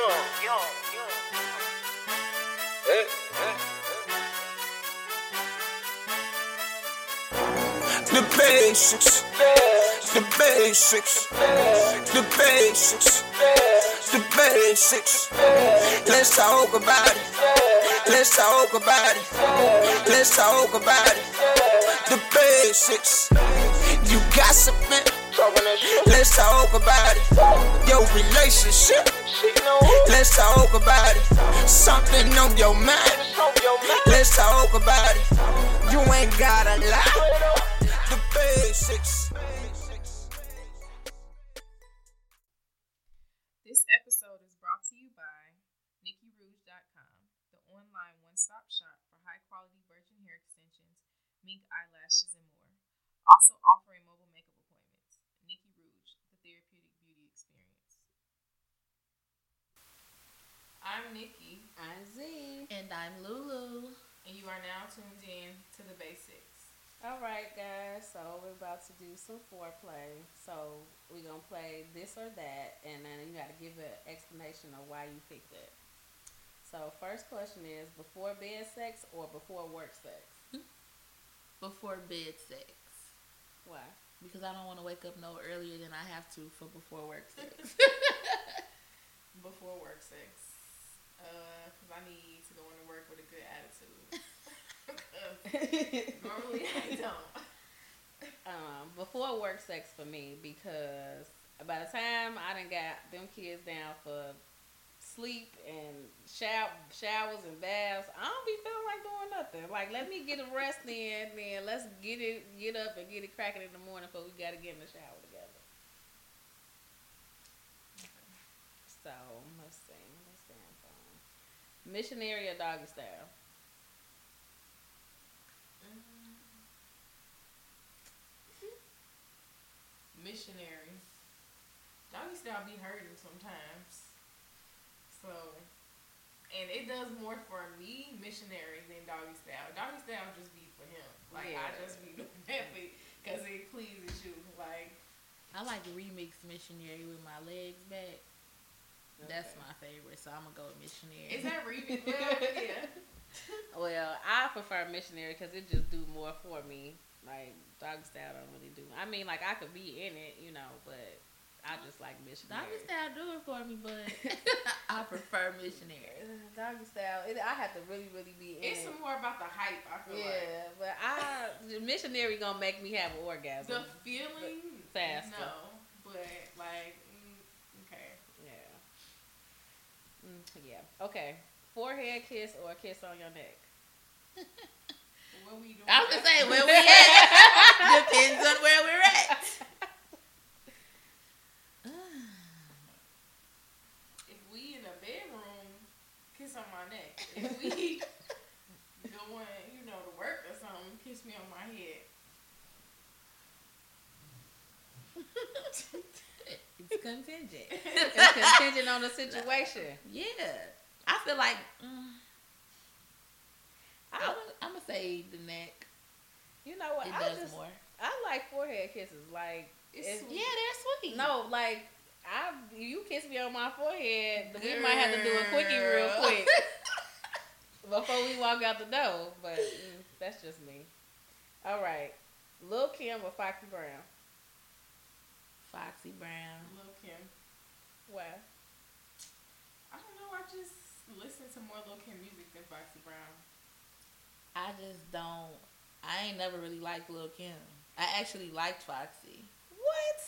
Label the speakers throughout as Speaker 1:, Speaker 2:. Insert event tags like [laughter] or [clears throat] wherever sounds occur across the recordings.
Speaker 1: Yo, yo, yo.
Speaker 2: The Baesics, the Baesics, the Baesics, the Baesics. Let's talk about it. Let's talk about it. Let's talk about it. The Baesics. You gossiping. Let's talk about it. Your relationship. Let's talk about it. Something on your mind. Let's talk about it. You ain't gotta. The Baesics.
Speaker 3: This episode is brought to you by NikkiRouge.com, the online one stop shop for high quality virgin hair extensions, mink eyelashes, and more. Also offering mobile I'm Nikki,
Speaker 4: I'm Z.
Speaker 5: And I'm Lulu.
Speaker 3: and you are now tuned in to the Baesics.
Speaker 4: All right, guys. So we're about to do some foreplay. So we're gonna play this or that, and then you got to give an explanation of why you picked it. So first question is: before bed sex or before work sex? Hmm?
Speaker 5: Before bed sex.
Speaker 4: Why?
Speaker 5: Because I don't want to wake up no earlier than I have to for before work sex. [laughs]
Speaker 3: Before work sex. Because I need to go into work with a good attitude. [laughs] normally I [laughs] don't.
Speaker 4: um, before work sex for me because by the time I done got them kids down for sleep and shower, showers and baths, I don't be feeling like doing nothing. Like let me get a rest in, then let's get it, get up and get it cracking in the morning before we gotta get in the shower together. So let's see, let's see. I'm phone. Missionary or doggy style? Mm-hmm.
Speaker 3: Missionary. Doggy style be hurting sometimes. So, and it does more for me, missionary, than doggy style. Doggy style just be for him. Like, I just be doing that because it pleases you. Like,
Speaker 5: I like remix missionary with my legs back. That's
Speaker 4: Okay.
Speaker 5: my favorite, so I'm gonna go with missionary.
Speaker 3: is that remix? [laughs] Well, yeah.
Speaker 4: Well, I prefer missionary because it just do more for me. Like dog style don't really do. I mean, like I could be in it, you know, but I just like missionary.
Speaker 5: Doggy style do it for me, but [laughs] I prefer missionary.
Speaker 4: Doggy style, it, I have to really, really be in
Speaker 3: It's
Speaker 4: it.
Speaker 3: more about the hype, I feel like.
Speaker 4: Yeah, but I the [laughs] missionary gonna make me have an orgasm.
Speaker 3: The feeling,
Speaker 4: Faster.
Speaker 3: no. But, like, mm, okay.
Speaker 4: yeah. Mm, yeah. Okay. Forehead kiss or a kiss on your neck. [laughs]
Speaker 3: What we doing?
Speaker 5: I was gonna say where we [laughs] at depends on where we're at.
Speaker 3: if we in a bedroom, kiss on my neck. If we [laughs] going, you know, to work or something, kiss me on my head.
Speaker 5: It's contingent.
Speaker 4: It's [laughs] contingent on the situation.
Speaker 5: Yeah, I feel like mm,
Speaker 4: I,
Speaker 5: I would, I'm gonna say the neck.
Speaker 4: you know what?
Speaker 5: It
Speaker 4: I
Speaker 5: does
Speaker 4: just,
Speaker 5: more.
Speaker 4: I like forehead kisses. Like
Speaker 3: It's
Speaker 4: it's-
Speaker 5: Yeah, they're sweet.
Speaker 4: No, like I you kiss me on my forehead, we might have to do a quickie real quick [laughs] before we walk out the door. But mm, that's just me. All right, Lil Kim or Foxy Brown?
Speaker 5: Foxy Brown.
Speaker 3: Lil Kim.
Speaker 4: Why?
Speaker 3: I don't know. I just listen to more Lil Kim music than Foxy Brown.
Speaker 5: I just don't. I ain't never really liked Lil Kim. I actually liked Foxy.
Speaker 4: What?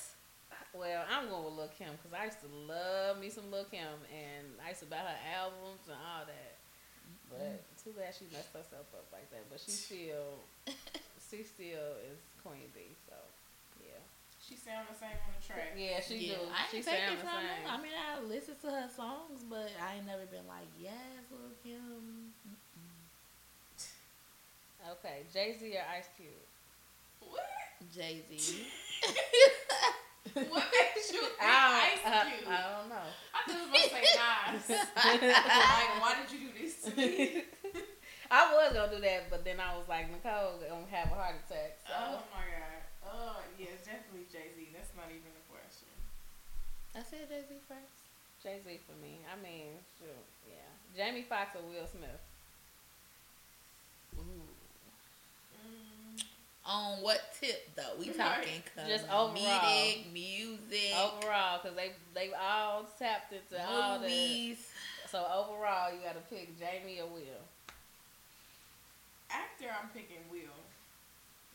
Speaker 4: Well, I'm going with Lil Kim because I used to love me some Lil Kim, and I used to buy her albums and all that. But mm. too bad she messed herself up like that. But she still, [laughs] she still is Queen B. So
Speaker 3: She sound the same on the track.
Speaker 4: yeah, she
Speaker 5: yeah,
Speaker 4: do.
Speaker 5: I
Speaker 4: She
Speaker 5: take
Speaker 4: sound
Speaker 5: it
Speaker 4: the
Speaker 5: from
Speaker 4: same.
Speaker 5: her. I mean, I listen to her songs, but I ain't never been like, yes, Lil Kim.
Speaker 4: Okay, Jay Z or Ice Cube?
Speaker 3: What?
Speaker 5: Jay Z. [laughs] [laughs]
Speaker 3: What makes you think
Speaker 4: I
Speaker 3: Ice
Speaker 4: uh,
Speaker 3: Cube?
Speaker 4: I don't know.
Speaker 3: I thought you was gonna say Nas. [laughs] like, why did you do this to me?
Speaker 4: I was gonna do that, but then I was like, Nicole gonna have a heart attack. So
Speaker 3: Oh my god. Oh yeah, definitely Jay Z. That's not even a question.
Speaker 5: I said Jay Z first.
Speaker 4: Jay Z for me. I mean, shoot, yeah. Jamie Foxx or Will Smith.
Speaker 5: On what tip though? We talking
Speaker 4: Just overall.
Speaker 5: music,
Speaker 4: Overall, because they they all tapped into all the. So overall, you got to pick Jamie or Will.
Speaker 3: Actor, I'm picking Will.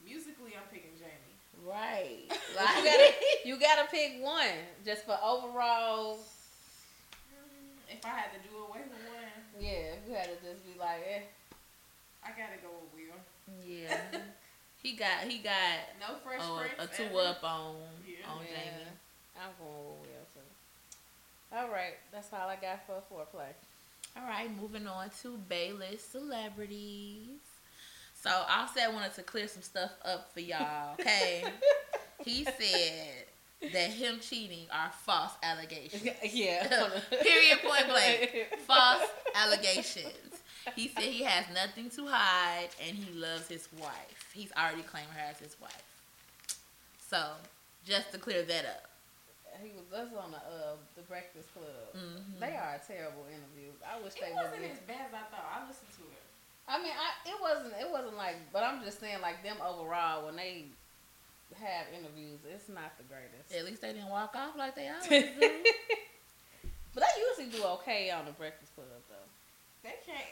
Speaker 3: Musically, I'm picking Jamie.
Speaker 5: Right. [laughs]
Speaker 4: But you gotta you gotta pick one just for overall.
Speaker 3: If I had to do away with one,
Speaker 4: Yeah, if you had to just be like, eh.
Speaker 3: I gotta go with Will.
Speaker 5: yeah. [laughs] He got he got
Speaker 3: No fresh prince.
Speaker 5: a two
Speaker 3: ever.
Speaker 5: up on
Speaker 3: Yeah.
Speaker 5: on
Speaker 4: yeah,
Speaker 5: Jamie.
Speaker 4: I'm going with Will too. All right, that's all I got for foreplay.
Speaker 5: All right, moving on to Bayless celebrities. So Offset wanted to clear some stuff up for y'all. Okay, [laughs] he said that him cheating are false allegations. [laughs]
Speaker 4: yeah. [laughs]
Speaker 5: Period. Point blank. False allegations. He said he has nothing to hide and he loves his wife. He's already claimed her as his wife. So, just to clear that up.
Speaker 4: He was us on the uh the Breakfast Club.
Speaker 5: Mhm.
Speaker 4: They are a terrible interview. I wish
Speaker 3: It
Speaker 4: they
Speaker 3: wasn't
Speaker 4: would.
Speaker 3: as bad as I thought. I listened to it.
Speaker 4: I mean, I it wasn't it wasn't like, but I'm just saying like them overall when they have interviews, it's not the greatest.
Speaker 5: At least they didn't walk off like they always do. [laughs]
Speaker 4: but they usually do okay on the Breakfast Club though.
Speaker 3: They can't.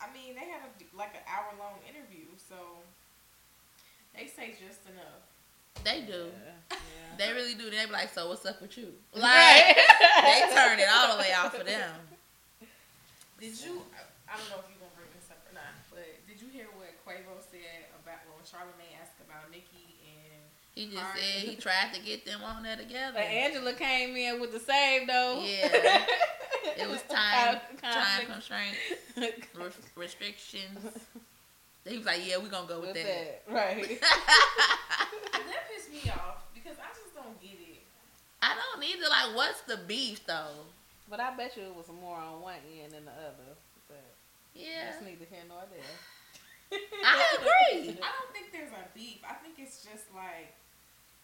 Speaker 3: I mean, they had a, like an hour long interview, so they say just enough.
Speaker 5: They do.
Speaker 4: Yeah.
Speaker 5: They really do. They be like, so what's up with you? Like,
Speaker 4: Right.
Speaker 5: they turn it all the way off for [laughs] them.
Speaker 3: Did you? I don't know if you're gonna bring this up or not, but did you hear what Quavo said about when Charlamagne asked about Nicki and
Speaker 5: He just
Speaker 3: Alright.
Speaker 5: said he tried to get them on there together.
Speaker 4: But Angela came in with the save though.
Speaker 5: Yeah. It was [laughs] time, time constraints, re- restrictions. [laughs] He was like, "Yeah, we're gonna go with,
Speaker 4: with
Speaker 5: that."
Speaker 4: that. Right. [laughs]
Speaker 3: that pissed me off because I just don't get it.
Speaker 5: I don't need to like. What's the beef though?
Speaker 4: But I bet you it was more on one end than the other. But
Speaker 5: Yeah,
Speaker 4: that's neither here nor there.
Speaker 5: I [laughs] agree.
Speaker 3: I don't think there's a beef. I think it's just like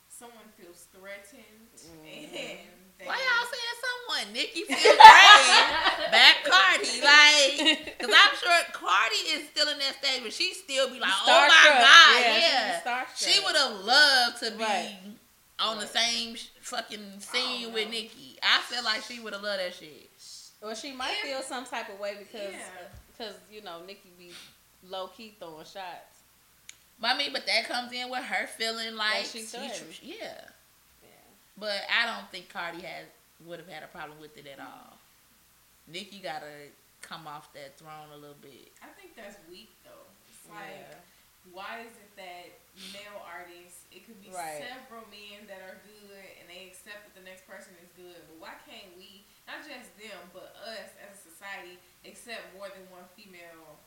Speaker 3: someone feels threatened
Speaker 4: mm-hmm.
Speaker 3: and they,
Speaker 5: Why y'all saying someone? Nikki [laughs] feels threatened. Back Cardi, like, cause I'm sure Cardi is still in that stage, but she still be like, "Oh my
Speaker 4: Starstruck.
Speaker 5: god,
Speaker 4: Yeah,
Speaker 5: yeah." She would have loved to be
Speaker 4: Right.
Speaker 5: on the same fucking scene with. Nikki. I feel like she would have loved that shit.
Speaker 4: Well, she might feel some type of way because,
Speaker 3: Yeah.
Speaker 4: Uh, because you know, Nikki be low key throwing shots.
Speaker 5: But I mean, but that comes in with her feeling like
Speaker 4: she
Speaker 5: she
Speaker 4: threatened.
Speaker 5: yeah.
Speaker 4: Yeah.
Speaker 5: But I don't think Cardi has would have had a problem with it at all. Nikki gotta come off that throne a little bit.
Speaker 3: I think that's weak though. It's like
Speaker 4: yeah.
Speaker 3: why is it that male artists it could be
Speaker 4: Right.
Speaker 3: several men that are good and they accept that the next person is good but why can't we not just them but us as a society accept more than one female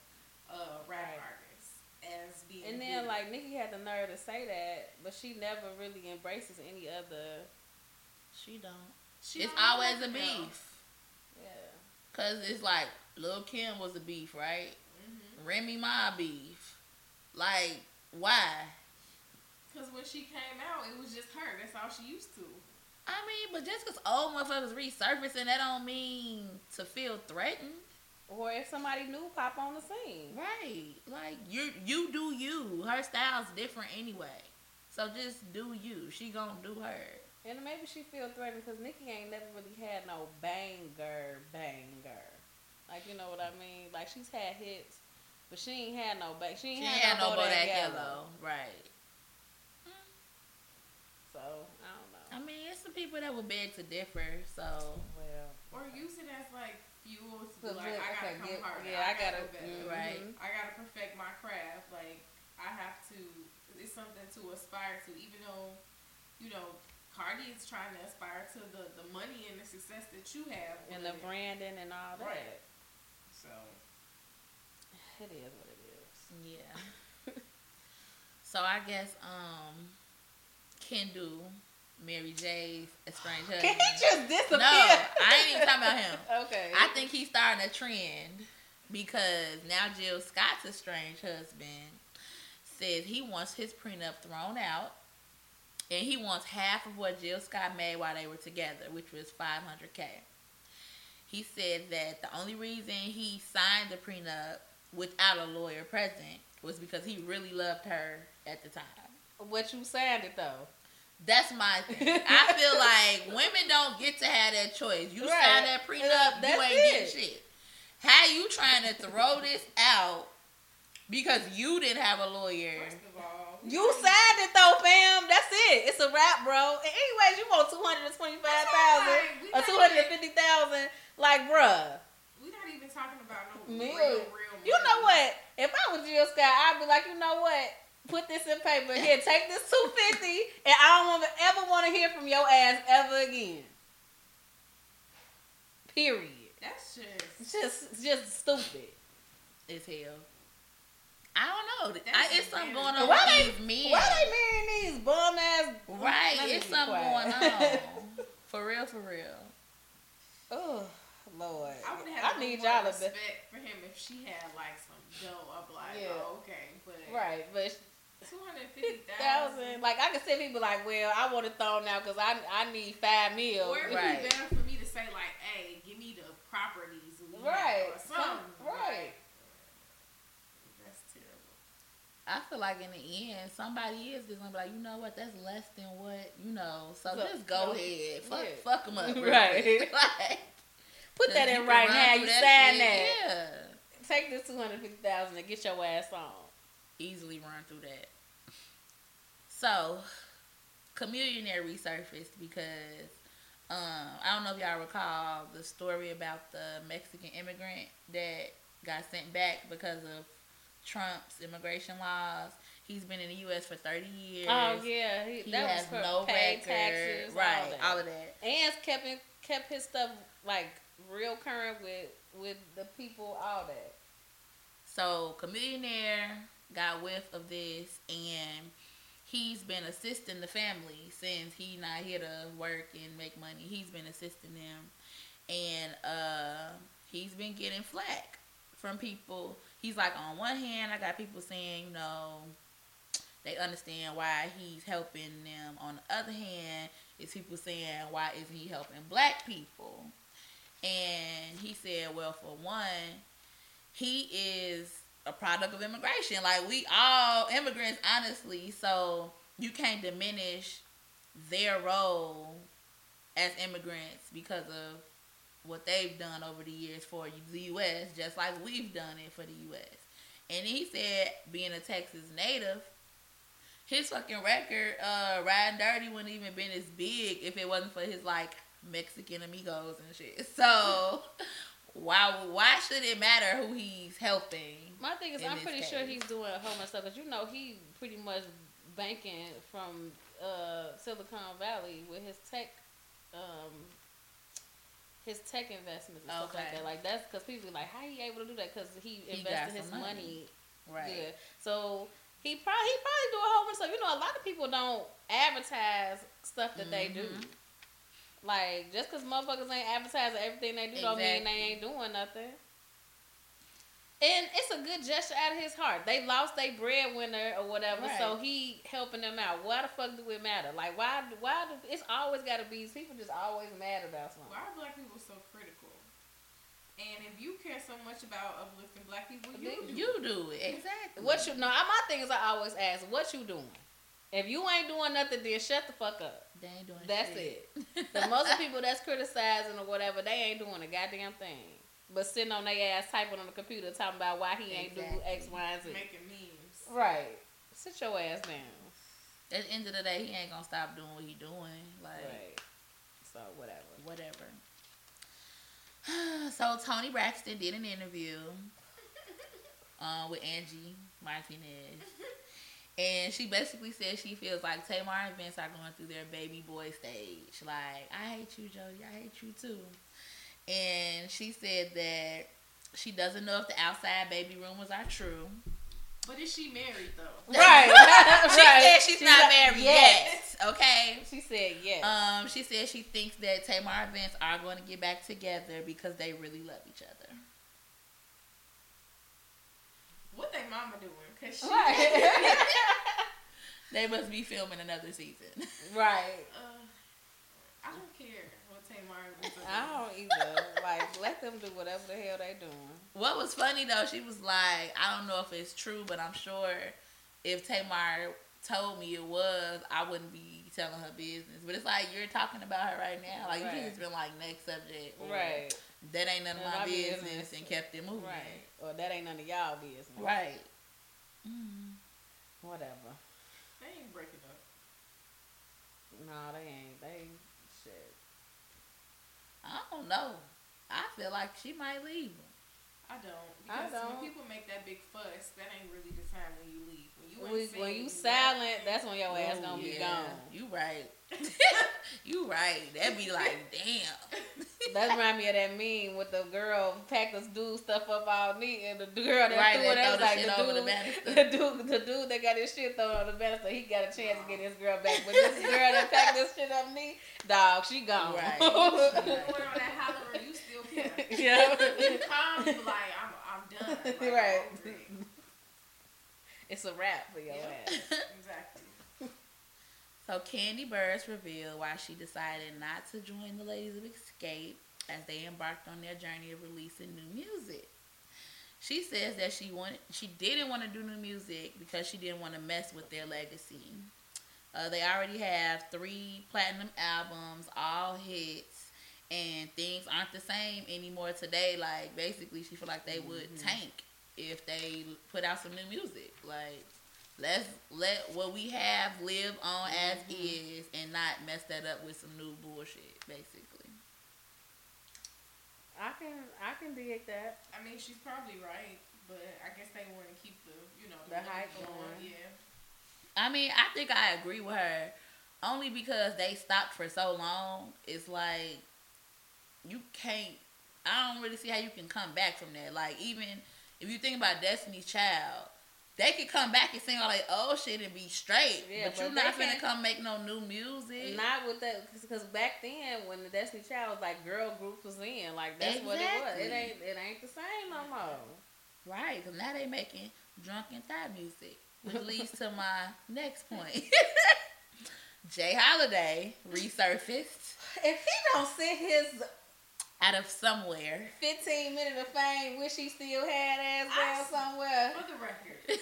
Speaker 3: uh rap
Speaker 4: Right.
Speaker 3: artist as being
Speaker 4: And then
Speaker 3: good?
Speaker 4: like Nikki had the nerve to say that, but she never really embraces any other.
Speaker 5: She don't.
Speaker 3: She
Speaker 5: it's
Speaker 3: don't
Speaker 5: always a beef.
Speaker 3: else.
Speaker 4: Yeah.
Speaker 5: Cause it's like Lil Kim was a beef, right?
Speaker 3: Mhm.
Speaker 5: Remy Ma beef. Like, why?
Speaker 3: Cause when she came out, it was just her. That's all she used to.
Speaker 5: I mean, but just cause old motherfuckers resurfacing, that don't mean to feel threatened.
Speaker 4: Or if somebody new pop on the scene.
Speaker 5: Right. Like you you do you. Her style's different anyway. So just do you. She gonna do her.
Speaker 4: And maybe she feel threatened because Nikki ain't never really had no banger, banger. Like you know what I mean? Like she's had hits, but she ain't had no bang. She
Speaker 5: She
Speaker 4: ain't
Speaker 5: ain't
Speaker 4: had,
Speaker 5: had no
Speaker 4: Bodak
Speaker 5: Bodak
Speaker 4: Yellow.
Speaker 5: Yellow. Right.
Speaker 4: So I don't know.
Speaker 5: I mean, it's some people that would beg to differ, so
Speaker 4: well,
Speaker 3: Or use it as like fuel to be like, I gotta
Speaker 4: okay,
Speaker 3: come
Speaker 4: get-
Speaker 3: harder.
Speaker 4: yeah, I
Speaker 3: gotta
Speaker 4: gotta-
Speaker 3: go better.
Speaker 4: mhm.
Speaker 5: Right.
Speaker 3: I gotta perfect my craft. Like I have to. It's something to aspire to, even though you know Cardi is trying to aspire to the the money and the success that you have
Speaker 4: and the
Speaker 3: it.
Speaker 4: branding and all that.
Speaker 3: Right. So
Speaker 4: It is what it is.
Speaker 5: yeah. [laughs] so I guess um Kendu, Mary J's estranged Husband.
Speaker 4: Can he just disappear?
Speaker 5: No, I ain't even talking about him. [laughs]
Speaker 4: Okay.
Speaker 5: I think he's starting a trend because now Jill Scott's estranged husband says he wants his prenup thrown out and he wants half of what Jill Scott made while they were together, which was 500k. he said that the only reason he signed the prenup without a lawyer present was because he really loved her at the time.
Speaker 4: What you signed it though?
Speaker 5: That's my thing. I feel [laughs] like women don't get to have that choice. You
Speaker 4: Right.
Speaker 5: sign that prenup, uh,
Speaker 4: That's
Speaker 5: you ain't
Speaker 4: it.
Speaker 5: getting shit. How you trying to throw this out because you didn't have a lawyer?
Speaker 3: First of all,
Speaker 4: You signed it though, fam. That's it. It's a wrap, bro. And anyways, you want two hundred and twenty five thousand
Speaker 3: Like,
Speaker 4: or
Speaker 3: not
Speaker 4: two hundred and fifty thousand. Like, bruh.
Speaker 3: We not even talking about no
Speaker 4: Me.
Speaker 3: real, Money.
Speaker 4: You know what? If I was Jill Scott, I'd be like, you know what? Put this in paper. Here, take this two fifty, and I don't wanna, ever want to hear from your ass ever again. Period.
Speaker 3: That's just.
Speaker 4: Just, just stupid.
Speaker 5: As hell. I don't know.
Speaker 3: That's
Speaker 5: I, it's something going on
Speaker 4: Why
Speaker 5: with these men.
Speaker 4: Why they marrying these bum ass?
Speaker 5: Right, it's something
Speaker 4: quiet.
Speaker 5: going on. [laughs] For real, for real.
Speaker 4: Oh Lord,
Speaker 3: I would have
Speaker 4: I need y'all to
Speaker 3: respect for him if she had like some dough. I'd be like,
Speaker 4: Yeah.
Speaker 3: oh, okay, but
Speaker 4: right, but
Speaker 3: two hundred fifty
Speaker 4: thousand.
Speaker 3: thousand.
Speaker 4: Like I can see people like, well, I want it thrown out because I I need five meals.
Speaker 3: Or it would
Speaker 5: Right.
Speaker 3: be better for me to say like, hey, give me the properties,
Speaker 4: Right,
Speaker 3: or something.
Speaker 4: right.
Speaker 3: That's terrible.
Speaker 5: I feel like in the end, somebody is just gonna be like, you know what, that's less than what, you know. So,
Speaker 4: So-
Speaker 5: just go
Speaker 4: so-
Speaker 5: ahead, fuck,
Speaker 4: yeah.
Speaker 5: fuck them up, [laughs] real
Speaker 4: Right. [laughs]
Speaker 5: like,
Speaker 4: Put that in right now. You
Speaker 5: that
Speaker 4: sign
Speaker 5: shit,
Speaker 4: that.
Speaker 5: Yeah,
Speaker 4: Take this two hundred fifty thousand and get your ass on.
Speaker 5: Easily run through that. So, Chamillionaire resurfaced because um, I don't know if y'all recall the story about the Mexican immigrant that got sent back because of Trump's immigration laws. He's been in the U.S. for 30 years.
Speaker 4: Oh yeah, he,
Speaker 5: He
Speaker 4: that
Speaker 5: has
Speaker 4: was for
Speaker 5: no
Speaker 4: paid
Speaker 5: record.
Speaker 4: taxes,
Speaker 5: right?
Speaker 4: All that.
Speaker 5: All of that.
Speaker 4: and kept kept his stuff like real current with with the people, all that.
Speaker 5: So, Chamillionaire got whiff of this, and he's been assisting the family since he not here to work and make money. He's been assisting them, and uh, he's been getting flack from people. He's like, on one hand, I got people saying, you know, they understand why he's helping them. On the other hand, it's people saying, why isn't he helping black people? And he said, well, for one, he is a product of immigration. Like we all immigrants, honestly. So you can't diminish their role as immigrants because of what they've done over the years for the U.S. Just like we've done it for the U.S. And he said, being a Texas native, his fucking record, uh, riding dirty wouldn't even been as big if it wasn't for his like Mexican amigos and shit. So why why should it matter who he's helping?
Speaker 4: My thing is, I'm pretty sure he's doing a whole bunch of stuff because you know he pretty much banking from uh, Silicon Valley with his tech, um, his tech investments and stuff like that. Like that's because people be like, how he able to do that? Because he
Speaker 5: He
Speaker 4: invested
Speaker 5: got
Speaker 4: his money.
Speaker 5: money. Right.
Speaker 4: good. So he probably he probably do a whole bunch of stuff. You know, a lot of people don't advertise stuff that they do. Like just because motherfuckers ain't advertising everything they do, don't mean they ain't doing nothing. And it's a good gesture out of his heart. They lost their breadwinner or whatever, so he helping them out. Why the fuck do it matter? Like why? Why? Do, it's always got to be people just always mad about something.
Speaker 3: Why are black people so critical? And if you care so much about uplifting black people, you do.
Speaker 5: You do it exactly.
Speaker 4: What you know? My thing is, I always ask, what you doing? If you ain't doing nothing, then shut the fuck up.
Speaker 5: They ain't doing
Speaker 4: That's
Speaker 5: shit.
Speaker 4: it. [laughs] The most of people that's criticizing or whatever, they ain't doing a goddamn thing. But sitting on their ass typing on the computer talking about why he ain't do
Speaker 5: Exactly.
Speaker 4: X, Y, and Z.
Speaker 3: Making memes.
Speaker 4: Right. Sit your ass down.
Speaker 5: At the end of the day, he ain't gonna stop doing what he doing. Like
Speaker 4: Right. So whatever.
Speaker 5: whatever. [sighs] so Toni Braxton did an interview uh, with Angie Martinez. And she basically said she feels like Tamar and Vince are going through their baby boy stage. Like, I hate you, Jody. I hate you too. And she said that she doesn't know if the outside baby rumors are true.
Speaker 3: But is she married though? [laughs]
Speaker 4: Right. [laughs]
Speaker 5: She said she's, not
Speaker 4: like,
Speaker 5: married
Speaker 4: yes.
Speaker 5: yet. Okay.
Speaker 4: She said yes.
Speaker 5: Um, she said she thinks that Tamar and Vince are going to get back together because they really love each other.
Speaker 3: What they mama doing? Cause she.
Speaker 4: right. [laughs]
Speaker 5: They must be filming another season.
Speaker 4: right.
Speaker 3: Uh, I don't care what Tamar is into.
Speaker 4: I don't either. like, let them do whatever the hell they doing.
Speaker 5: What was funny though, she was like, I don't know if it's true, but I'm sure if Tamar told me it was, I wouldn't be telling her business. But it's like you're talking about her right now. Like you
Speaker 4: Right.
Speaker 5: could just been like next subject. or
Speaker 4: Right.
Speaker 5: That ain't none of my
Speaker 4: my
Speaker 5: business,
Speaker 4: business.
Speaker 5: and kept it moving.
Speaker 4: Right. Or that ain't none of y'all business.
Speaker 5: Right. Mm.
Speaker 4: Whatever.
Speaker 3: They ain't breaking up.
Speaker 4: No, they ain't. They shit.
Speaker 5: I don't know. I feel like she might leave.
Speaker 3: I don't.
Speaker 4: I
Speaker 3: Because
Speaker 4: don't.
Speaker 3: when people make that big fuss, that ain't really the time when you leave. When you
Speaker 4: When, when
Speaker 3: saying
Speaker 4: you
Speaker 3: nothing,
Speaker 4: silent, that's when your ass
Speaker 5: Oh,
Speaker 4: gonna be gone.
Speaker 5: You right. You right. That'd be like, damn.
Speaker 4: That remind me of that meme with the girl packed this dude stuff up all neat, and the girl that
Speaker 5: Right,
Speaker 4: threw
Speaker 5: that
Speaker 4: it, that was
Speaker 5: the
Speaker 4: like the
Speaker 5: over the
Speaker 4: dude,
Speaker 5: banister. [laughs]
Speaker 4: the dude, the dude that got his shit thrown on the banister, he got a chance to get his girl back, but this girl that packed this shit up neat, dog, she gone.
Speaker 5: Right. [laughs]
Speaker 3: You on that holler, you still care. [laughs]
Speaker 4: yeah.
Speaker 3: You calm, you like, I'm, I'm done. Like, I'm
Speaker 4: right. It's a wrap for your
Speaker 3: Yeah.
Speaker 4: ass.
Speaker 3: Exactly.
Speaker 5: So Kandi Burruss revealed why she decided not to join the Ladies of Xscape as they embarked on their journey of releasing new music. She says that she wanted she didn't want to do new music because she didn't want to mess with their legacy. Uh, they already have three platinum albums, all hits, and things aren't the same anymore today. Like basically, she feel like they would tank if they put out some new music. Like let's let what we have live on as mm-hmm. is and not mess that up with some new bullshit. Basically,
Speaker 4: I can I can dig that.
Speaker 3: I mean, she's probably right, but I guess they want to keep the, you know,
Speaker 4: The
Speaker 3: money
Speaker 4: hype
Speaker 3: going.
Speaker 4: going.
Speaker 3: Yeah.
Speaker 5: I mean, I think I agree with her. Only because they stopped for so long, it's like you can't. I don't really see how you can come back from that. Like even if you think about Destiny's Child, they could come back and sing all like oh shit and be straight.
Speaker 4: Yeah,
Speaker 5: but, you're not finna come make no new music.
Speaker 4: Not with that, because back then when the Destiny Child was like girl group was in, like that's what it was. It ain't it ain't the same no more.
Speaker 5: Right, because now they making drunken thigh music, which [laughs] leads to my next point. [laughs] J. Holiday resurfaced
Speaker 4: If he don't sit his
Speaker 5: out of somewhere.
Speaker 4: 15 minutes of fame, wish he still had ass down somewhere.
Speaker 3: For the record, [laughs]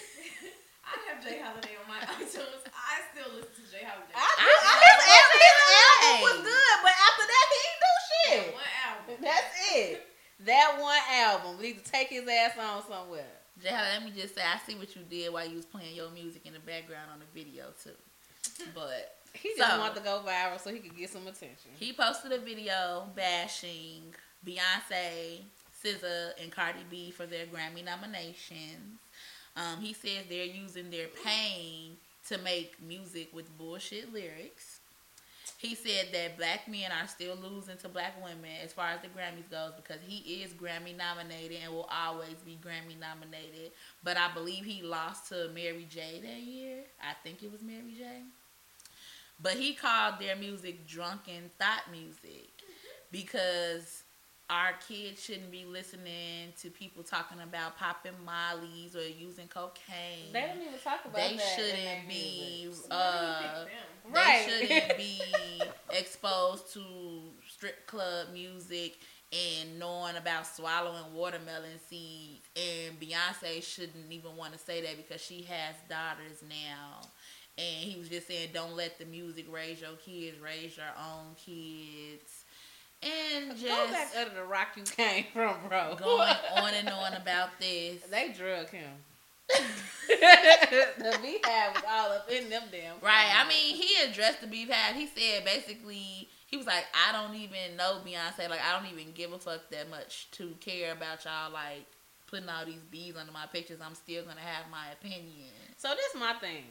Speaker 3: I have J. Holiday on my [laughs] iTunes. I still listen to J. Holiday.
Speaker 4: I,
Speaker 5: I
Speaker 4: I, his,
Speaker 5: love
Speaker 4: his, his
Speaker 5: Jay.
Speaker 4: album was good, but after that he ain't do shit.
Speaker 3: One album.
Speaker 4: That's it. That one album We need to take his ass on somewhere.
Speaker 5: Jay let me just say, I see what you did while you was playing your music in the background on the video too. But
Speaker 4: He just
Speaker 5: So-
Speaker 4: wanted to go viral so he could get some attention.
Speaker 5: he posted a video bashing Beyonce, SZA, and Cardi B for their Grammy nominations. Um, he says they're using their pain to make music with bullshit lyrics. He said that black men are still losing to black women as far as the Grammys goes because he is Grammy nominated and will always be Grammy nominated. But I believe he lost to Mary J that year. I think it was Mary J. But he called their music drunken thought music because our kids shouldn't be listening to people talking about popping mollies or using cocaine.
Speaker 4: They don't even talk about
Speaker 5: They
Speaker 4: that.
Speaker 5: shouldn't be uh
Speaker 3: them.
Speaker 4: Right.
Speaker 5: they shouldn't [laughs] be exposed to strip club music and knowing about swallowing watermelon seeds. And Beyonce shouldn't even want to say that because she has daughters now. And he was just saying, don't let the music raise your kids, raise your own kids. And just
Speaker 4: Go back under the rock you came from, bro. [laughs]
Speaker 5: going on and on [laughs] about this.
Speaker 4: They drug him. [laughs] the BeyHive was all up in them damn.
Speaker 5: Right. I mean, he addressed the beef hat. He said basically he was like, I don't even know Beyonce. Like, I don't even give a fuck that much to care about y'all. Like putting all these bees under my pictures. I'm still gonna have my opinion.
Speaker 4: So this is my thing.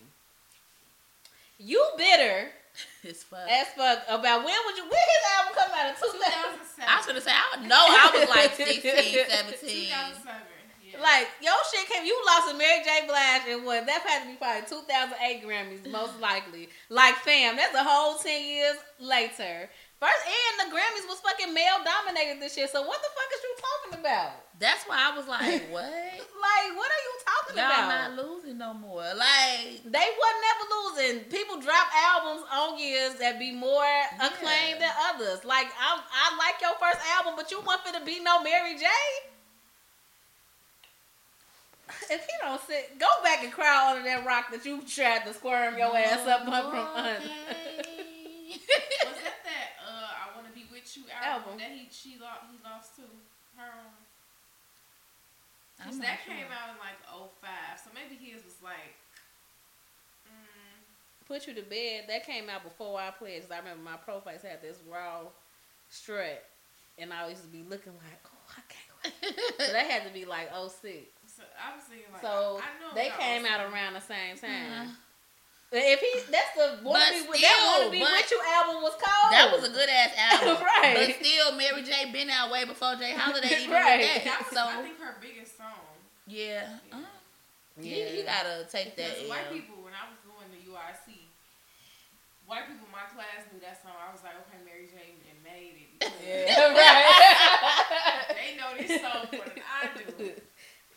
Speaker 4: You bitter [laughs]
Speaker 5: It's fuck.
Speaker 4: as fuck about when would you when his album come out in 2000?
Speaker 3: 2007.
Speaker 5: I was gonna say I would know I was like [laughs] 16, 17.
Speaker 3: 2007. Yeah.
Speaker 4: Like your shit came, you lost to Mary J. Blige and what? That had to be probably 2008 Grammys, most likely. Like, fam, that's a whole 10 years later. First, and the Grammys was fucking male dominated this year. So what the fuck is you talking about?
Speaker 5: That's why I was like, [laughs] what?
Speaker 4: Like, what are you talking
Speaker 5: Y'all
Speaker 4: about?
Speaker 5: not losing no more. Like,
Speaker 4: They wasn't never losing. People drop albums on years that be more acclaimed than others. Like I, I like your first album, but you want for to be no Mary J. If he don't sit, go back and cry under that rock that you tried to squirm your ass up from under. [laughs]
Speaker 5: okay.
Speaker 3: Was that that uh I Wanna Be With You
Speaker 4: Album.
Speaker 3: album, that he she lost he lost to her Cause that
Speaker 5: sure.
Speaker 3: came out in like 05, so maybe his was like mm,
Speaker 4: Put you to bed. That came out before I played. Cause I remember my profiles had this raw strut, and I used to be looking like, oh, I can't wait. [laughs] So that had to be like 06.
Speaker 3: so I was thinking like
Speaker 4: So
Speaker 3: I, I know
Speaker 4: they came out around the same time.
Speaker 5: Mhm.
Speaker 4: If he, that's the wanna
Speaker 5: But
Speaker 4: be, with-
Speaker 5: still,
Speaker 4: that wanna be
Speaker 5: but-
Speaker 4: with you album was called.
Speaker 5: That was a good ass [laughs] album.
Speaker 4: Right.
Speaker 5: But still, Mary J. been out way before J. Holiday [laughs] even
Speaker 4: Right.
Speaker 5: with
Speaker 3: That
Speaker 5: that.
Speaker 3: was,
Speaker 5: So,
Speaker 3: I think her biggest song.
Speaker 5: yeah. Uh,
Speaker 4: Yeah.
Speaker 5: He, he gotta take that.
Speaker 3: Because white people, when I was going to UIC, white people in my class knew that song. I was like, okay, Mary J. and made it. [laughs]
Speaker 4: Yeah, right.
Speaker 3: They know this song more than I do.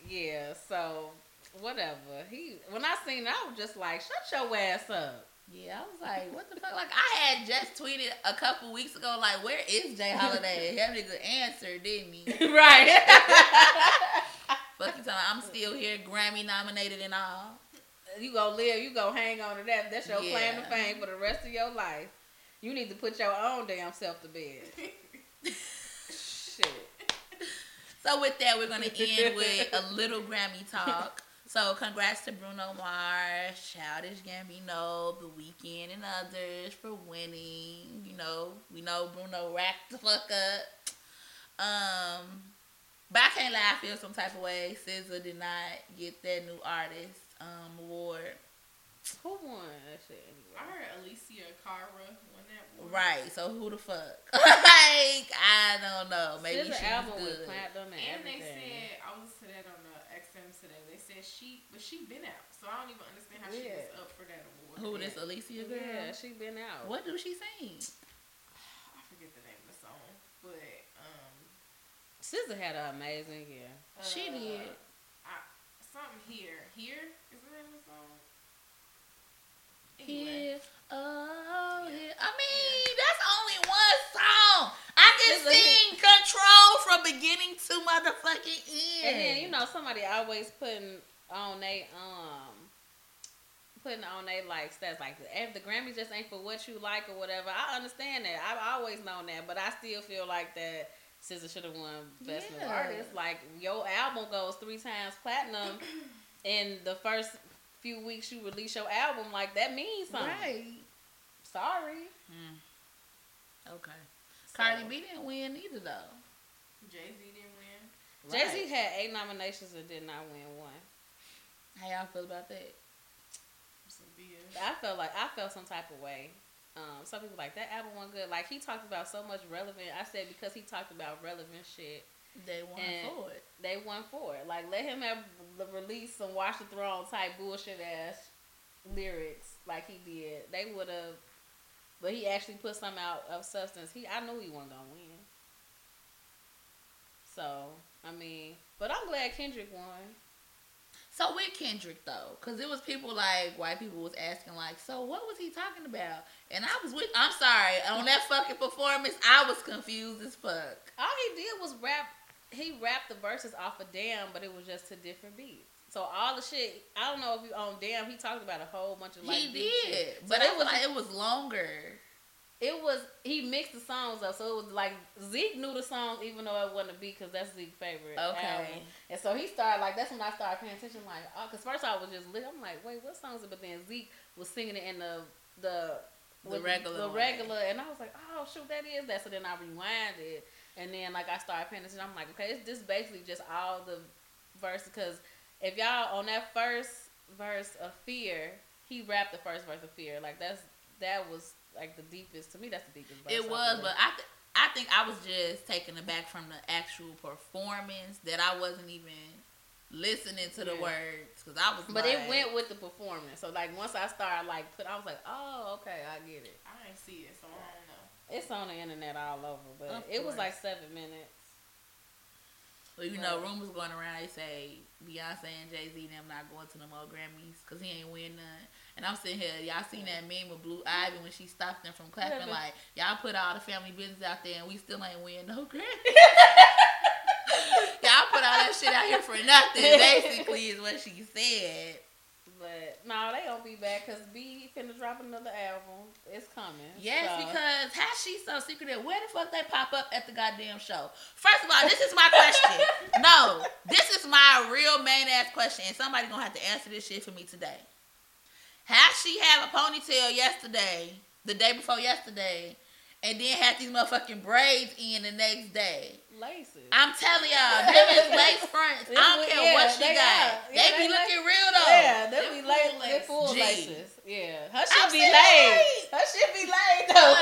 Speaker 4: Yeah, so whatever. He when I seen it, I was just like, shut your ass up.
Speaker 5: Yeah, I was like, what the fuck? Like, I had just tweeted a couple weeks ago, like, where is J. Holiday? That nigga answered, didn't he? [laughs]
Speaker 4: right. [laughs]
Speaker 5: Fuck you talking, I'm still here, Grammy nominated and all.
Speaker 4: you gonna live, you gonna hang on to that. That's your claim to fame for the rest of your life. You need to put your own damn self to bed. [laughs] Shit.
Speaker 5: So with that, we're gonna end with a little Grammy talk. So congrats to Bruno Mars, Childish Gambino, The Weeknd, and others for winning. You know, we know Bruno racked the fuck up. Um, but I can't lie, I feel some type of way. SZA did not get that new artist um award.
Speaker 4: Who won that shit
Speaker 3: I heard Alessia Cara won that one.
Speaker 5: Right. So who the fuck? [laughs] like I don't know. Maybe
Speaker 4: She's
Speaker 5: she's
Speaker 4: an album
Speaker 5: good.
Speaker 4: with platinum and,
Speaker 3: And they said I listened to that on the XM today. They said she, but she been out, so I don't even understand how she was up for that award.
Speaker 5: Who this Alicia girl?
Speaker 4: yeah, she been out.
Speaker 5: What do she sing?
Speaker 3: I forget the name of the song, but um,
Speaker 4: SZA had an amazing year.
Speaker 5: She
Speaker 3: uh,
Speaker 5: did.
Speaker 3: I, something here, here is the name of the song.
Speaker 5: Here, oh,
Speaker 3: Yeah.
Speaker 5: here. I mean, that's only one song.
Speaker 4: It's
Speaker 5: sing control from beginning to motherfucking end.
Speaker 4: And then you know somebody always putting on they um putting on they like stats like if the Grammys just ain't for what you like or whatever. I understand that. I've always known that, but I still feel like that SZA should have won Best New Artist. Like your album goes three times platinum [clears throat] in the first few weeks you release your album. Like that means something.
Speaker 5: right.
Speaker 4: Sorry.
Speaker 5: Okay. Cardi B didn't win either though.
Speaker 3: Jay Z didn't win.
Speaker 4: Jay Z
Speaker 5: Right.
Speaker 4: had eight nominations and did not win one.
Speaker 5: How y'all feel about that?
Speaker 3: So BS.
Speaker 4: I felt like I felt some type of way. Um, some people like that album went good. Like he talked about so much relevant. I said because he talked about relevant shit,
Speaker 5: They won for it.
Speaker 4: they won for it. Like let him have the release some Watch the Throne type bullshit ass lyrics like he did. They would have, but he actually put some out of substance. He I knew he wasn't gonna win. So I mean, but I'm glad Kendrick won.
Speaker 5: So with Kendrick though, because it was people like white people was asking like, so what was he talking about? And I was with, I'm sorry, on that fucking performance, I was confused as fuck.
Speaker 4: All he did was rap. He rapped the verses off of Damn, but it was just to different beats. So all the shit, I don't know if you on Damn, he talked about a whole bunch of like
Speaker 5: he did,
Speaker 4: shit.
Speaker 5: but
Speaker 4: so
Speaker 5: it was like it was longer.
Speaker 4: it was he mixed the songs up, so it was like Zeke knew the songs even though it wasn't a beat because that's Zeke's favorite.
Speaker 5: Okay.
Speaker 4: album. and so he started like that's when I started paying attention. Like, oh, because first I was just lit. I'm like, wait, what songs? is it? But then Zeke was singing it in the the
Speaker 5: The regular
Speaker 4: the regular, and I was like, oh shoot, that is that. So then I rewinded, and then like I started paying attention. I'm like, okay, it's just basically just all the verses because if y'all on that first verse of Fear, he rapped the first verse of Fear. Like that's that was like the deepest to me. That's the deepest. Verse
Speaker 5: It was,
Speaker 4: believe.
Speaker 5: but I th- I think I was just taken aback from the actual performance that I wasn't even listening to the
Speaker 4: Yeah.
Speaker 5: words because I was.
Speaker 4: But
Speaker 5: like,
Speaker 4: it went with the performance. So like once I started like put, I was like, oh okay, I get it.
Speaker 3: I ain't see it, so I don't know.
Speaker 4: It's on the internet all over, but
Speaker 5: Of
Speaker 4: it was like seven minutes.
Speaker 5: Well, you know, rumors going around. They say Beyonce and Jay Z them not going to no more Grammys because he ain't win none. And I'm sitting here, y'all seen that meme with Blue Ivy when she stopped them from clapping?
Speaker 4: Yeah,
Speaker 5: like y'all put all the family business out there and we still ain't win no Grammy. [laughs] y'all put all that shit out here for nothing. Basically, is what she said.
Speaker 4: But no, they gonna be back because B finna drop another album. It's coming.
Speaker 5: Yes,
Speaker 4: So-
Speaker 5: because how she so secretive? Where the fuck they pop up at the goddamn show? First of all, this is my question. [laughs] no, this is my real main ass question, and somebody gonna have to answer this shit for me today. How she have a ponytail yesterday, the day before yesterday, and then had these motherfucking braids in the next day?
Speaker 4: Laces.
Speaker 5: I'm telling y'all, [laughs] them is lace fronts. I don't care
Speaker 4: yeah,
Speaker 5: what she
Speaker 4: they
Speaker 5: got.
Speaker 4: are.
Speaker 5: They
Speaker 4: Yeah,
Speaker 5: be
Speaker 4: they
Speaker 5: looking real though.
Speaker 4: yeah, they be lace. They full
Speaker 5: G.
Speaker 4: laces. Yeah, her
Speaker 5: I'm
Speaker 4: be laid. Her shit be laid
Speaker 3: The
Speaker 4: though.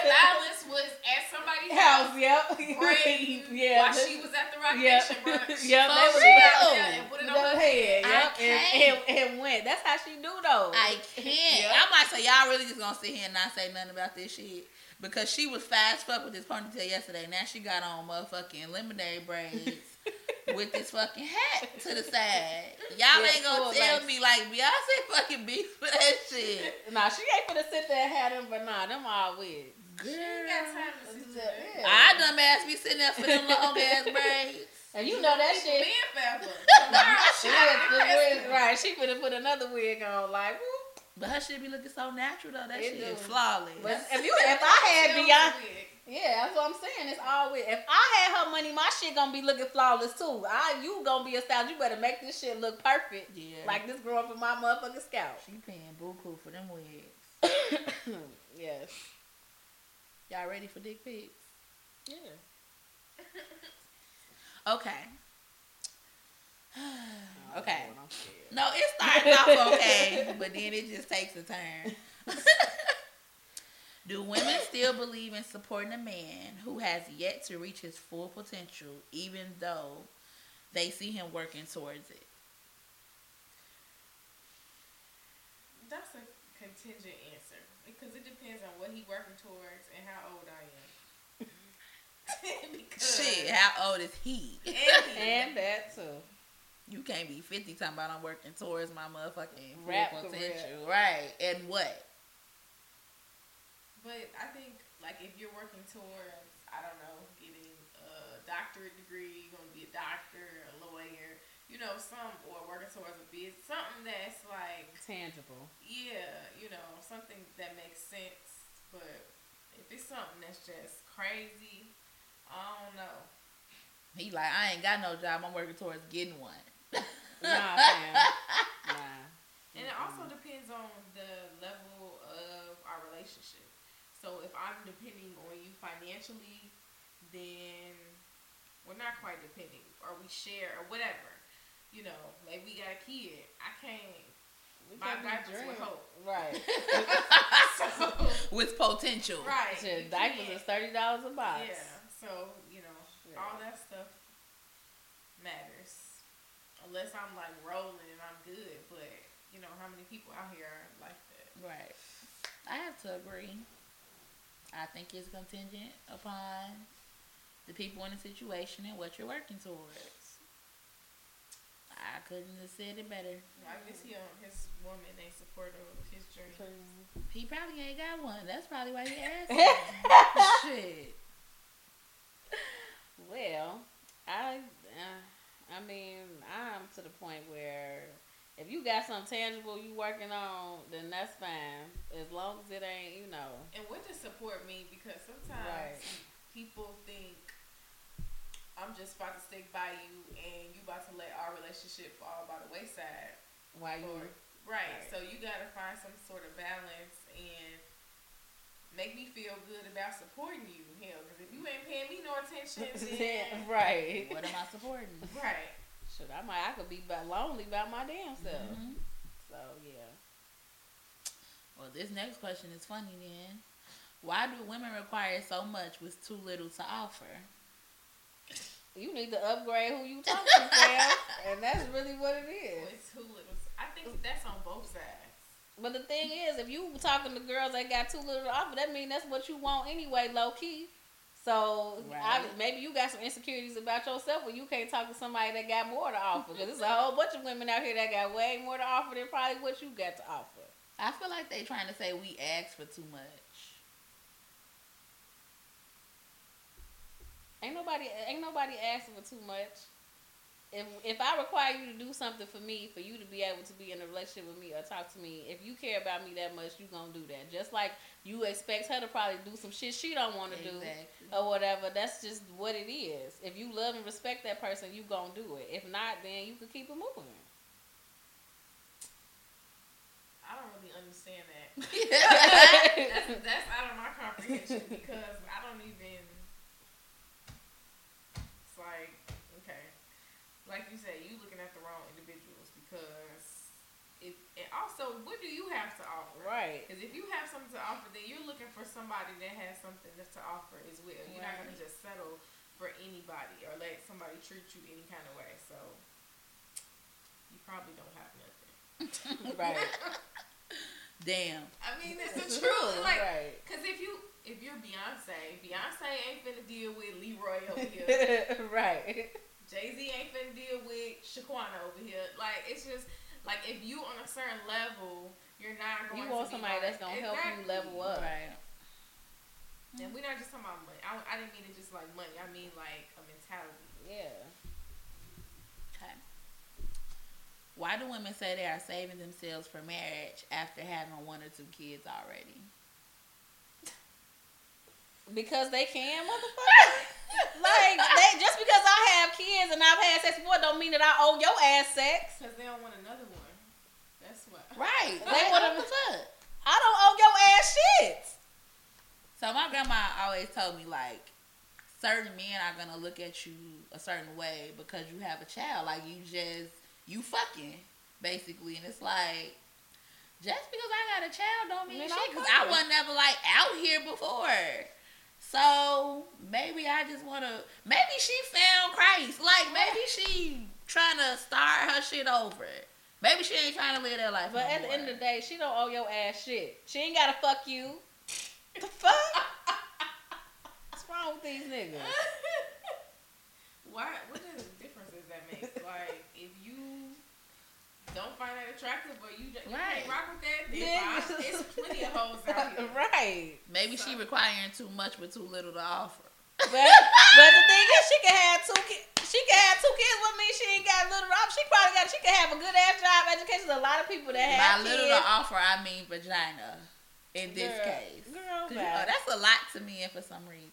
Speaker 3: stylist was at somebody's [laughs]
Speaker 4: House,
Speaker 3: house.
Speaker 4: yep.
Speaker 3: braiding [laughs]
Speaker 4: yeah.
Speaker 3: while she was at the Rock
Speaker 4: Yep.
Speaker 3: Nation brunch.
Speaker 4: Yep,
Speaker 5: For
Speaker 4: they
Speaker 3: She
Speaker 5: real.
Speaker 3: and put it on her
Speaker 4: head.
Speaker 5: I
Speaker 4: Yep, and, and,
Speaker 5: can't.
Speaker 4: and went. That's how she do though.
Speaker 5: I can't.
Speaker 4: Yeah.
Speaker 5: I'm like, so y'all really just gonna sit here and not say nothing about this shit? Because she was fast fuck with this ponytail yesterday. Now she got on motherfucking lemonade braids [laughs] with this fucking hat to the side. Y'all
Speaker 4: Yeah,
Speaker 5: ain't gonna
Speaker 4: full
Speaker 5: tell
Speaker 4: lace.
Speaker 5: me like Beyonce fucking beef for that shit.
Speaker 4: Nah, she ain't gonna sit there and have them, but nah, them all wigs.
Speaker 3: She ain't got time to sit there.
Speaker 5: I dumb ass be sitting there for them [laughs] long ass braids.
Speaker 4: And you know that shit.
Speaker 3: being [laughs]
Speaker 4: She
Speaker 3: she
Speaker 4: had the
Speaker 3: the
Speaker 4: wig, right? She finna put another wig on, like. whoop.
Speaker 5: But her shit be looking so natural though. That
Speaker 4: It
Speaker 5: shit
Speaker 4: do.
Speaker 5: is flawless.
Speaker 4: But if you, if I had Beyonce, yeah, that's what I'm saying. It's all wig. If I had her money, my shit gonna be looking flawless too. I, you gonna be a stylist. You better make this shit look perfect,
Speaker 5: yeah,
Speaker 4: like this growing from my motherfucking scalp.
Speaker 5: she paying buku for them wigs. [coughs]
Speaker 4: yes.
Speaker 5: Y'all ready for dick pics?
Speaker 4: Yeah. [laughs]
Speaker 5: Okay. [sighs] okay.
Speaker 4: Lord, I'm scared.
Speaker 5: No, it starts off okay, but then it just takes a turn. [laughs] Do women still believe in supporting a man who has yet to reach his full potential, even though they see him working towards it?
Speaker 3: That's a contingent answer because it depends on what he working towards and how old I am. because [laughs]
Speaker 5: Shit, how old is he?
Speaker 3: and he-
Speaker 4: And that too.
Speaker 5: You can't be 50 talking about I'm working towards my motherfucking full
Speaker 4: Rap career.
Speaker 5: potential. Right. And what?
Speaker 3: But I think like if you're working towards, I don't know, getting a doctorate degree, you're gonna be a doctor, a lawyer, you know, some or working towards a business, something that's like,
Speaker 4: Tangible.
Speaker 3: yeah, you know, something that makes sense. But if it's something that's just crazy, I don't know.
Speaker 5: He like, I ain't got no job. I'm working towards getting one.
Speaker 4: Nah, fam. [laughs] Nah.
Speaker 3: And it also depends on the level of our relationship. So if I'm depending on you financially, then we're not quite depending, or we share, or whatever. You know, maybe we got a kid. I can't
Speaker 4: We
Speaker 3: buy
Speaker 4: can't be
Speaker 3: diapers with hope.
Speaker 4: Right. [laughs] [laughs]
Speaker 3: So,
Speaker 5: With potential.
Speaker 3: right.
Speaker 4: Shit, diapers
Speaker 3: can't.
Speaker 4: is thirty dollars a box.
Speaker 3: Yeah. So you know,
Speaker 4: Yeah.
Speaker 3: all that stuff matters. Unless I'm like rolling and I'm good, but you know how many people out here are like that.
Speaker 5: Right. I have to agree. I think it's contingent upon the people in the situation and what you're working towards. I couldn't have said it better.
Speaker 3: I guess he um, his woman ain't supportive of his dream.
Speaker 5: He probably ain't got one. That's probably why he [laughs] asked. Shit.
Speaker 4: Well, I, uh, I mean, I'm to the point where if you got something tangible you working on, then that's fine. As long as it ain't, you know.
Speaker 3: And what does support mean? Because sometimes
Speaker 4: Right.
Speaker 3: people think I'm just about to stick by you and you about to let our relationship fall by the wayside.
Speaker 4: Why you?
Speaker 3: Or, right.
Speaker 4: Right.
Speaker 3: So you gotta find some sort of balance and make me feel good about supporting you. Hell, because if you ain't paying me no attention, [laughs] then [laughs]
Speaker 4: right.
Speaker 5: What am I supporting?
Speaker 3: right.
Speaker 4: Should I might I could be ba- lonely by my damn self.
Speaker 5: Mhm.
Speaker 4: So yeah.
Speaker 5: Well, this next question is funny then. Why do women require so much with too little to offer?
Speaker 4: You need to upgrade who you talk to, fam. [laughs] and that's really what it is.
Speaker 3: It's too little. I think that's on both sides.
Speaker 4: But the thing is, if you talking to girls that got too little to offer, that mean that's what you want anyway, low key. So I, maybe you got some insecurities about yourself, where you can't talk to somebody that got more to offer. Because there's a whole bunch of women out here that got way more to offer than probably what you got to offer.
Speaker 5: I feel like they trying to say we ask for too much.
Speaker 4: Ain't nobody, ain't nobody asking for too much. If if I require you to do something for me, for you to be able to be in a relationship with me or talk to me, if you care about me that much, you gonna do that. Just like you expect her to probably do some shit she don't want to do. Or whatever. That's just what it is. If you love and respect that person, you gonna do it. If not, then you can keep it moving.
Speaker 3: I don't really understand that. [laughs] that's, that's out of my comprehension because I don't even. It's like okay, like you say, you looking at the wrong individuals because if and also what do you have to offer?
Speaker 4: Right.
Speaker 3: Because if you have something to offer, then you're looking for somebody that has something to offer as well. You're not gonna just settle for anybody or let somebody treat you any kind of way. So you probably don't have nothing. [laughs]
Speaker 4: Right.
Speaker 5: Damn.
Speaker 3: I mean, it's the [laughs] truth. Like,
Speaker 4: right.
Speaker 3: cause if you if you're Beyonce, Beyonce ain't finna deal with Leroy over here. [laughs]
Speaker 4: right.
Speaker 3: Jay Z ain't finna deal with Shaquana over here. Like, it's just like if you on a certain level, you're not going.
Speaker 4: You
Speaker 3: to
Speaker 4: want
Speaker 3: be
Speaker 4: somebody
Speaker 3: like-
Speaker 4: that's gonna help you level up.
Speaker 5: Right.
Speaker 3: And we're not just talking about money. I, I didn't mean it just like money. I mean like a mentality.
Speaker 4: Yeah.
Speaker 5: Okay. Why do women say they are saving themselves for marriage after having one or two kids already?
Speaker 4: Because they can, motherfucker. [laughs] like they just because I have kids and I've had sex before don't mean that I owe your ass sex.
Speaker 3: Cause they don't want another one. That's [laughs] what.
Speaker 5: Right.
Speaker 4: They wanna-
Speaker 5: what fuck?
Speaker 4: I don't owe your ass shit.
Speaker 5: So my grandma always told me like certain men are gonna look at you a certain way because you have a child. Like you just you fucking basically, and it's like just because I got a child don't mean
Speaker 4: Mean
Speaker 5: shit
Speaker 4: I'm
Speaker 5: because I
Speaker 4: fucking.
Speaker 5: was never like out here before. So maybe I just wanna. Maybe she found Christ. Like maybe she trying to start her shit over. Maybe she ain't trying to live that life.
Speaker 4: But
Speaker 5: no
Speaker 4: at the end of the day, she don't owe your ass shit. She ain't gotta fuck you. [laughs] The fuck? What's wrong with these niggas? [laughs]
Speaker 3: Why? What does difference does that make? like, if you don't find that attractive, or you, you
Speaker 5: Right.
Speaker 3: can't rock with that, then
Speaker 4: Then-
Speaker 3: it's [laughs] plenty of hoes out here.
Speaker 4: right.
Speaker 5: maybe she requiring too much with too little to offer.
Speaker 4: But but the thing is, she can have two kids. She can have two kids with me. She ain't got little. Rob. She probably got. She can have a good ass job, education. A lot of people that have.
Speaker 5: By
Speaker 4: have
Speaker 5: little
Speaker 4: kids.
Speaker 5: to offer, I mean vagina. In this
Speaker 4: Girl,
Speaker 5: case,
Speaker 4: girl,
Speaker 5: 'Cause, you know, that's a lot to me, and for some reason,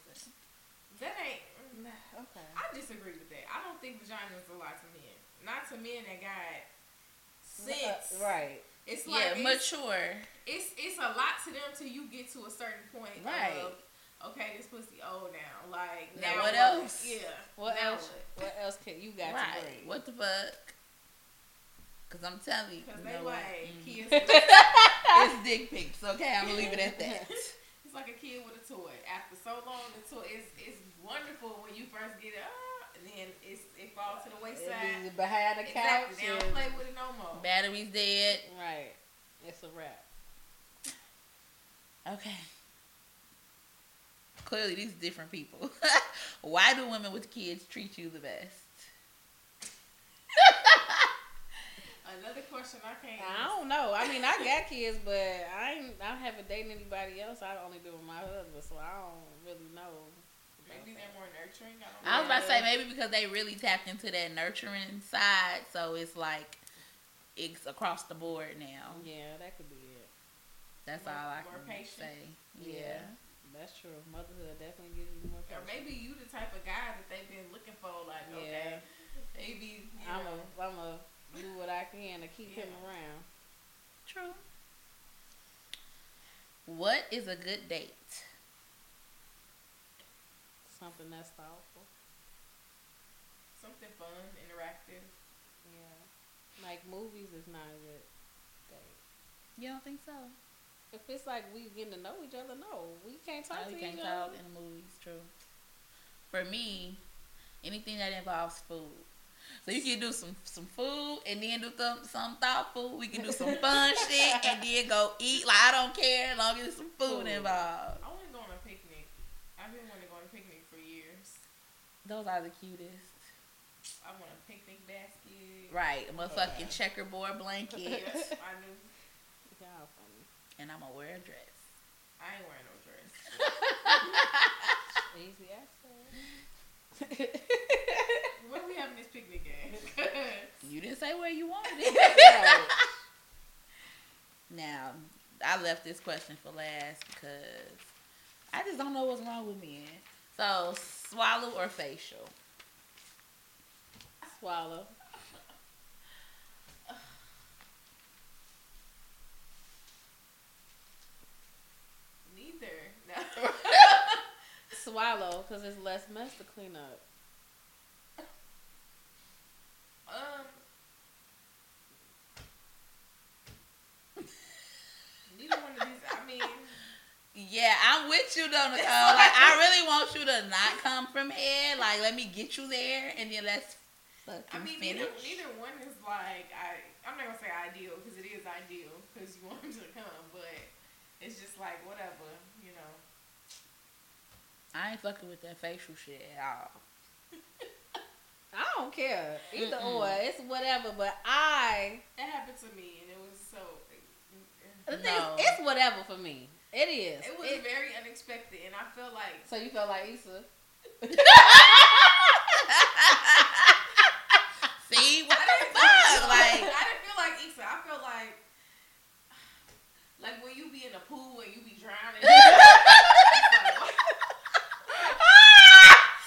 Speaker 3: That ain't.
Speaker 4: okay.
Speaker 3: I disagree with that. I don't think vagina is a lot to men. Not to men that got sense.
Speaker 4: Uh, right.
Speaker 3: It's like
Speaker 5: yeah,
Speaker 3: it's,
Speaker 5: mature.
Speaker 3: it's it's a lot to them till you get to a certain point.
Speaker 5: Right.
Speaker 3: Of, okay, this pussy old now. Like
Speaker 5: Now
Speaker 3: now,
Speaker 5: what else?
Speaker 3: Yeah.
Speaker 4: What
Speaker 3: now
Speaker 4: else? What else can you got to bring?
Speaker 5: What the fuck? Because I'm telling you,
Speaker 3: Because
Speaker 5: you
Speaker 3: they
Speaker 5: know what?
Speaker 3: like
Speaker 5: Mm.
Speaker 3: kids. [laughs]
Speaker 5: it's dick pics. Okay, I'm gonna leave it at that. [laughs]
Speaker 3: It's like a kid with a toy. After so long, the toy is is wonderful when you first get it, ah, and then it's it falls to the
Speaker 4: It
Speaker 3: wayside.
Speaker 4: be behind the couch.
Speaker 3: Exactly. They don't play with it no more.
Speaker 5: Battery's dead.
Speaker 4: Right. It's a wrap.
Speaker 5: Okay. Clearly, these different people. [laughs] Why do women with kids treat you the best? [laughs]
Speaker 3: Another question I can't.
Speaker 4: I don't know. I mean, I got kids, but I ain't. I haven't dated anybody else. I only do with my husband, so I don't really know.
Speaker 3: Maybe they're more nurturing. I don't
Speaker 5: I was about to say maybe because they really tapped into that nurturing side, so it's like it's across the board now.
Speaker 4: Yeah, that could be it.
Speaker 5: That's
Speaker 3: More-
Speaker 5: all I
Speaker 3: more
Speaker 5: can
Speaker 3: patient.
Speaker 5: say.
Speaker 4: Yeah,
Speaker 5: Yeah.
Speaker 4: that's true. Motherhood definitely gives you more.
Speaker 3: Or maybe you the type of guy that they've been looking for. Like, okay, maybe you
Speaker 4: I'm
Speaker 3: know.
Speaker 4: a, I'm a do what I can to keep him around.
Speaker 5: True. What is a good date?
Speaker 4: Something that's thoughtful.
Speaker 3: something fun, interactive.
Speaker 4: Yeah, like movies is not a good date.
Speaker 5: You don't think so?
Speaker 4: If it's like we getting to know each other, no, we can't talk oh,
Speaker 5: No,
Speaker 4: to
Speaker 5: you can't
Speaker 4: each
Speaker 5: talk
Speaker 4: other.
Speaker 5: in the movies. True. For me, anything that involves food. So you can do some some food and then do some some thoughtful. We can do some fun [laughs] shit and then go eat. Like I don't care as long as there's some food
Speaker 3: Food.
Speaker 5: involved.
Speaker 3: I want to go on a picnic. I've been wanting to go on a picnic for years.
Speaker 5: Those are the cutest.
Speaker 3: I want a picnic basket.
Speaker 5: Right, a motherfucking checkerboard blanket,
Speaker 3: Yes, [laughs] I do.
Speaker 4: Y'all funny.
Speaker 5: and I'm gonna wear a dress.
Speaker 3: I ain't wearing no dress. [laughs]
Speaker 4: Easy access.
Speaker 3: Where we having this picnic at? [laughs]
Speaker 5: You didn't say where you wanted it.
Speaker 4: Right.
Speaker 5: Now, I left this question for last because I just don't know what's wrong with men. So, swallow or facial?
Speaker 4: Swallow.
Speaker 3: Neither. No. [laughs]
Speaker 4: Swallow, because it's less mess to clean up.
Speaker 3: Um. Neither one of these. I mean,
Speaker 5: Yeah, I'm with you though, Nicole. Like, I really want you to not come from here. Like, let me get you there, and then let's
Speaker 3: I mean,
Speaker 5: finish.
Speaker 3: neither, neither one is like I. I'm not gonna say ideal because it is ideal because you [laughs] want him to come, but it's just like whatever, you know.
Speaker 5: I ain't fucking with that facial shit at all. [laughs]
Speaker 4: I don't care. Either
Speaker 5: Mm-mm.
Speaker 4: or. It's whatever, but I.
Speaker 3: That happened to me, and it was so.
Speaker 4: The uh, thing
Speaker 5: No.
Speaker 4: is, it's whatever for me. It is.
Speaker 3: It was
Speaker 4: It-
Speaker 3: very unexpected, and I felt like
Speaker 4: so you felt like Issa? [laughs]
Speaker 5: See, what
Speaker 3: I
Speaker 5: the
Speaker 3: didn't,
Speaker 5: fuck? Like,
Speaker 3: I didn't feel like Issa. I felt like like when you be in a pool and you be drowning.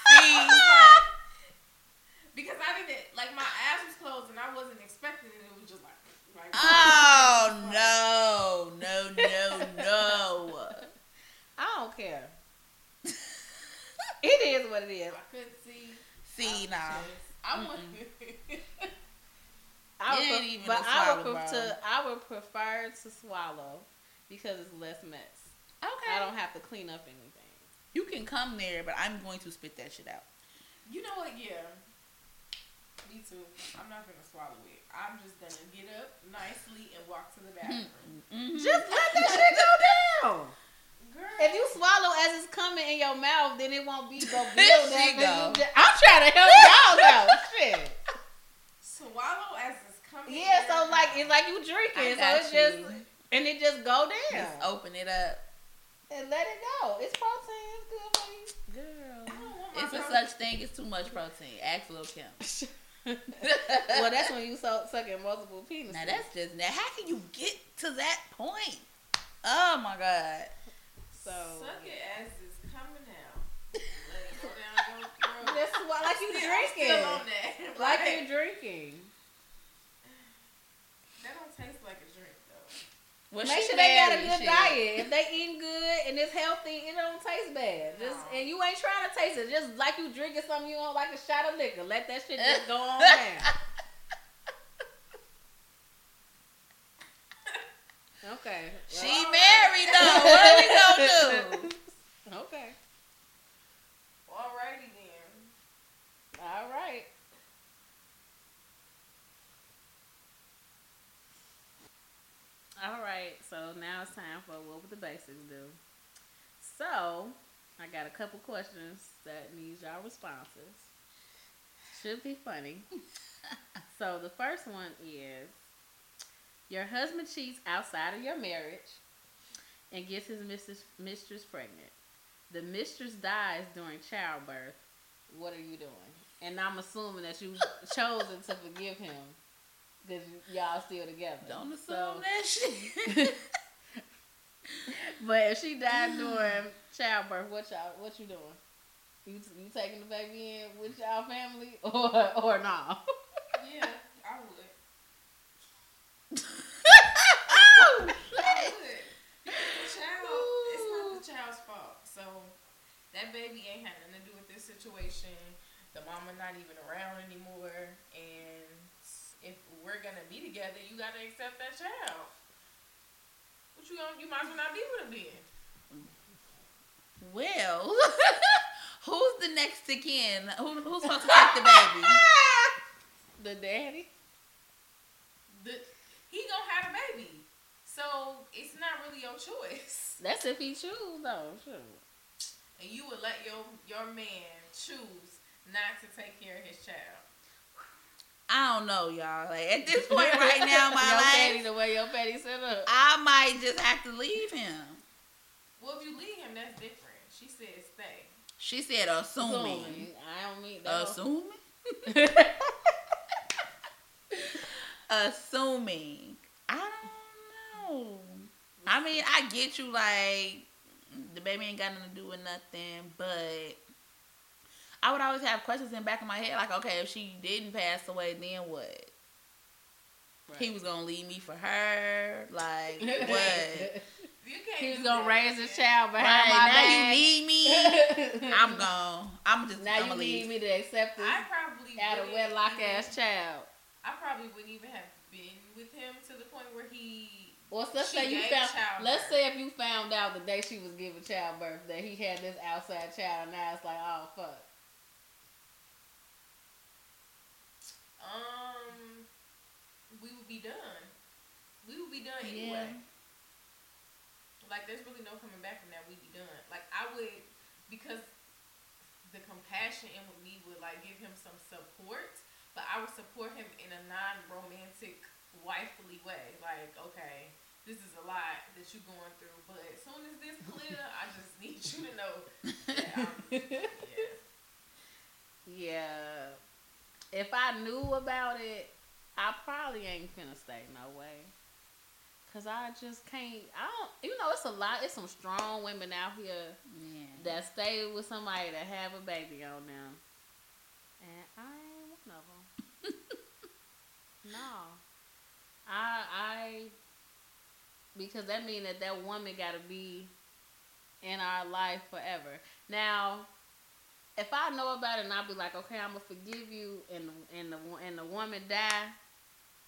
Speaker 5: see,
Speaker 3: because I didn't like my ass was closed and I wasn't expecting it. It was just like like
Speaker 5: oh no, no, no, no.
Speaker 4: I don't care. it is what it is.
Speaker 3: I couldn't see.
Speaker 5: See,
Speaker 3: I
Speaker 5: now.
Speaker 3: just- I want.
Speaker 4: I would
Speaker 5: It
Speaker 4: pref-
Speaker 5: even
Speaker 4: but
Speaker 5: a
Speaker 4: I would
Speaker 5: swallow,
Speaker 4: pref- to I would prefer to swallow because it's less mess.
Speaker 5: Okay.
Speaker 4: I don't have to clean up anything.
Speaker 5: You can come there, but I'm going to spit that shit out.
Speaker 3: you know what? Yeah. Me too. I'm not gonna swallow it. I'm just gonna get up nicely and walk to the bathroom.
Speaker 5: Mhm.
Speaker 4: Just let that shit go down.
Speaker 3: Girl,
Speaker 4: If you swallow as it's coming in your mouth, then it won't be [laughs] go
Speaker 5: There
Speaker 4: build up.
Speaker 5: go.
Speaker 4: and I'm trying to help y'all [laughs] out. Shit.
Speaker 3: swallow as it's coming.
Speaker 4: Yeah,
Speaker 3: in.
Speaker 4: so like it's like you
Speaker 5: I
Speaker 4: drinking, so
Speaker 5: got
Speaker 4: it's just and it just go down
Speaker 5: Just open it up.
Speaker 4: and let it go. It's protein. It's good for you.
Speaker 5: Girl.
Speaker 3: I don't want my
Speaker 5: It's a such thing as too much protein. Ask Lil Kim. [laughs]
Speaker 4: well, that's when you so sucking multiple penises.
Speaker 5: Now that's just now. How can you get to that point? Oh my god.
Speaker 4: So.
Speaker 3: Suck it as it's coming out. Let it go down your throat. [laughs]
Speaker 4: That's why, like you drinking,
Speaker 3: Still on that. [laughs]
Speaker 4: like you're drinking.
Speaker 3: That don't taste like a drink though.
Speaker 5: Well,
Speaker 4: Make sure they got a good
Speaker 5: shit.
Speaker 4: diet. If they eating good and it's healthy, it don't taste bad. Just
Speaker 3: No.
Speaker 4: and you ain't trying to taste it. Just like you drinking something you don't like a shot of liquor. Let that shit just [laughs] go on down. Okay.
Speaker 5: She
Speaker 4: well-
Speaker 5: married though. What are we gonna do? [laughs]
Speaker 4: Okay.
Speaker 3: Alrighty then.
Speaker 4: All right. All right. So now it's time for what would the Baesics do? So I got a couple questions that needs y'all responses. Should be funny. [laughs] so the first one is your husband cheats outside of your marriage and gets his mistress, mistress pregnant. The mistress dies during childbirth. What are you doing? And I'm assuming that you've [laughs] chosen to forgive him because y'all still together.
Speaker 5: Don't assume
Speaker 4: So-
Speaker 5: that shit. [laughs]
Speaker 4: But if she died mm. during childbirth, what y'all what you doing? You you taking the baby in with y'all family or or not?
Speaker 3: Yeah, I would.
Speaker 5: oh,
Speaker 3: I would. Because the child, it's not the child's fault. So that baby ain't had nothing to do with this situation. The mama not even around anymore, and if we're gonna be together, you gotta accept that child. What you gonna? You might as well not be with him then.
Speaker 5: Well, [laughs] Who's the next to kin? Who, who's supposed to take the baby? [laughs]
Speaker 4: the daddy.
Speaker 3: The, he gonna have a baby, so it's not really your choice.
Speaker 4: That's if he choose though. Sure.
Speaker 3: And you would let your your man choose not to take care of his child.
Speaker 5: I don't know, y'all. Like at this point right [laughs] now in my
Speaker 4: your
Speaker 5: life,
Speaker 4: daddy, the way your daddy set up.
Speaker 5: I might just have to leave him.
Speaker 3: Well, if you leave him, that's different. She said stay.
Speaker 5: She said, assuming.
Speaker 4: Assuming. I don't mean that.
Speaker 5: Assuming? [laughs] Assuming. I don't know. I mean, I get you, like, the baby ain't got nothing to do with nothing, but I would always have questions in the back of my head, like, okay, if she didn't pass away, then what? He was gonna leave me for her, like [laughs] what?
Speaker 4: He was gonna raise
Speaker 3: man.
Speaker 4: his child behind
Speaker 5: right
Speaker 4: my
Speaker 5: now,
Speaker 4: back.
Speaker 5: you need me. [laughs] I'm gone. I'm just.
Speaker 4: now
Speaker 5: I'm
Speaker 4: you
Speaker 5: gonna
Speaker 4: need
Speaker 5: leave.
Speaker 4: me to accept this
Speaker 3: I probably
Speaker 4: out of
Speaker 3: wouldn't
Speaker 4: wedlock ass child.
Speaker 3: I probably wouldn't even have been with him to the point where he.
Speaker 4: Well, let's
Speaker 3: She
Speaker 4: say you found.
Speaker 3: childbirth.
Speaker 4: Let's say if you found out the day she was giving childbirth that he had this outside child, and now it's like, oh fuck.
Speaker 3: Um, we would be done. We would be done
Speaker 5: Yeah.
Speaker 3: anyway. Like, there's really no coming back from that. We'd be done. Like, I would, because the compassion in with me would like give him some support, but I would support him in a non-romantic, wifely way. Like, okay, this is a lot that you're going through, but as soon as this clear, I just [laughs] need you to know that yeah. [laughs]
Speaker 4: Yeah. If I knew about it, I probably ain't finna stay no way. Cause I just can't. I don't. You know, it's a lot. It's some strong women out here
Speaker 5: Yeah.
Speaker 4: that stay with somebody that have a baby on them, and I ain't one of them. no, I I because that means that that woman got to be in our life forever. Now, if I know about it and I'll be like, okay, I'm gonna forgive you, and and the and the woman die,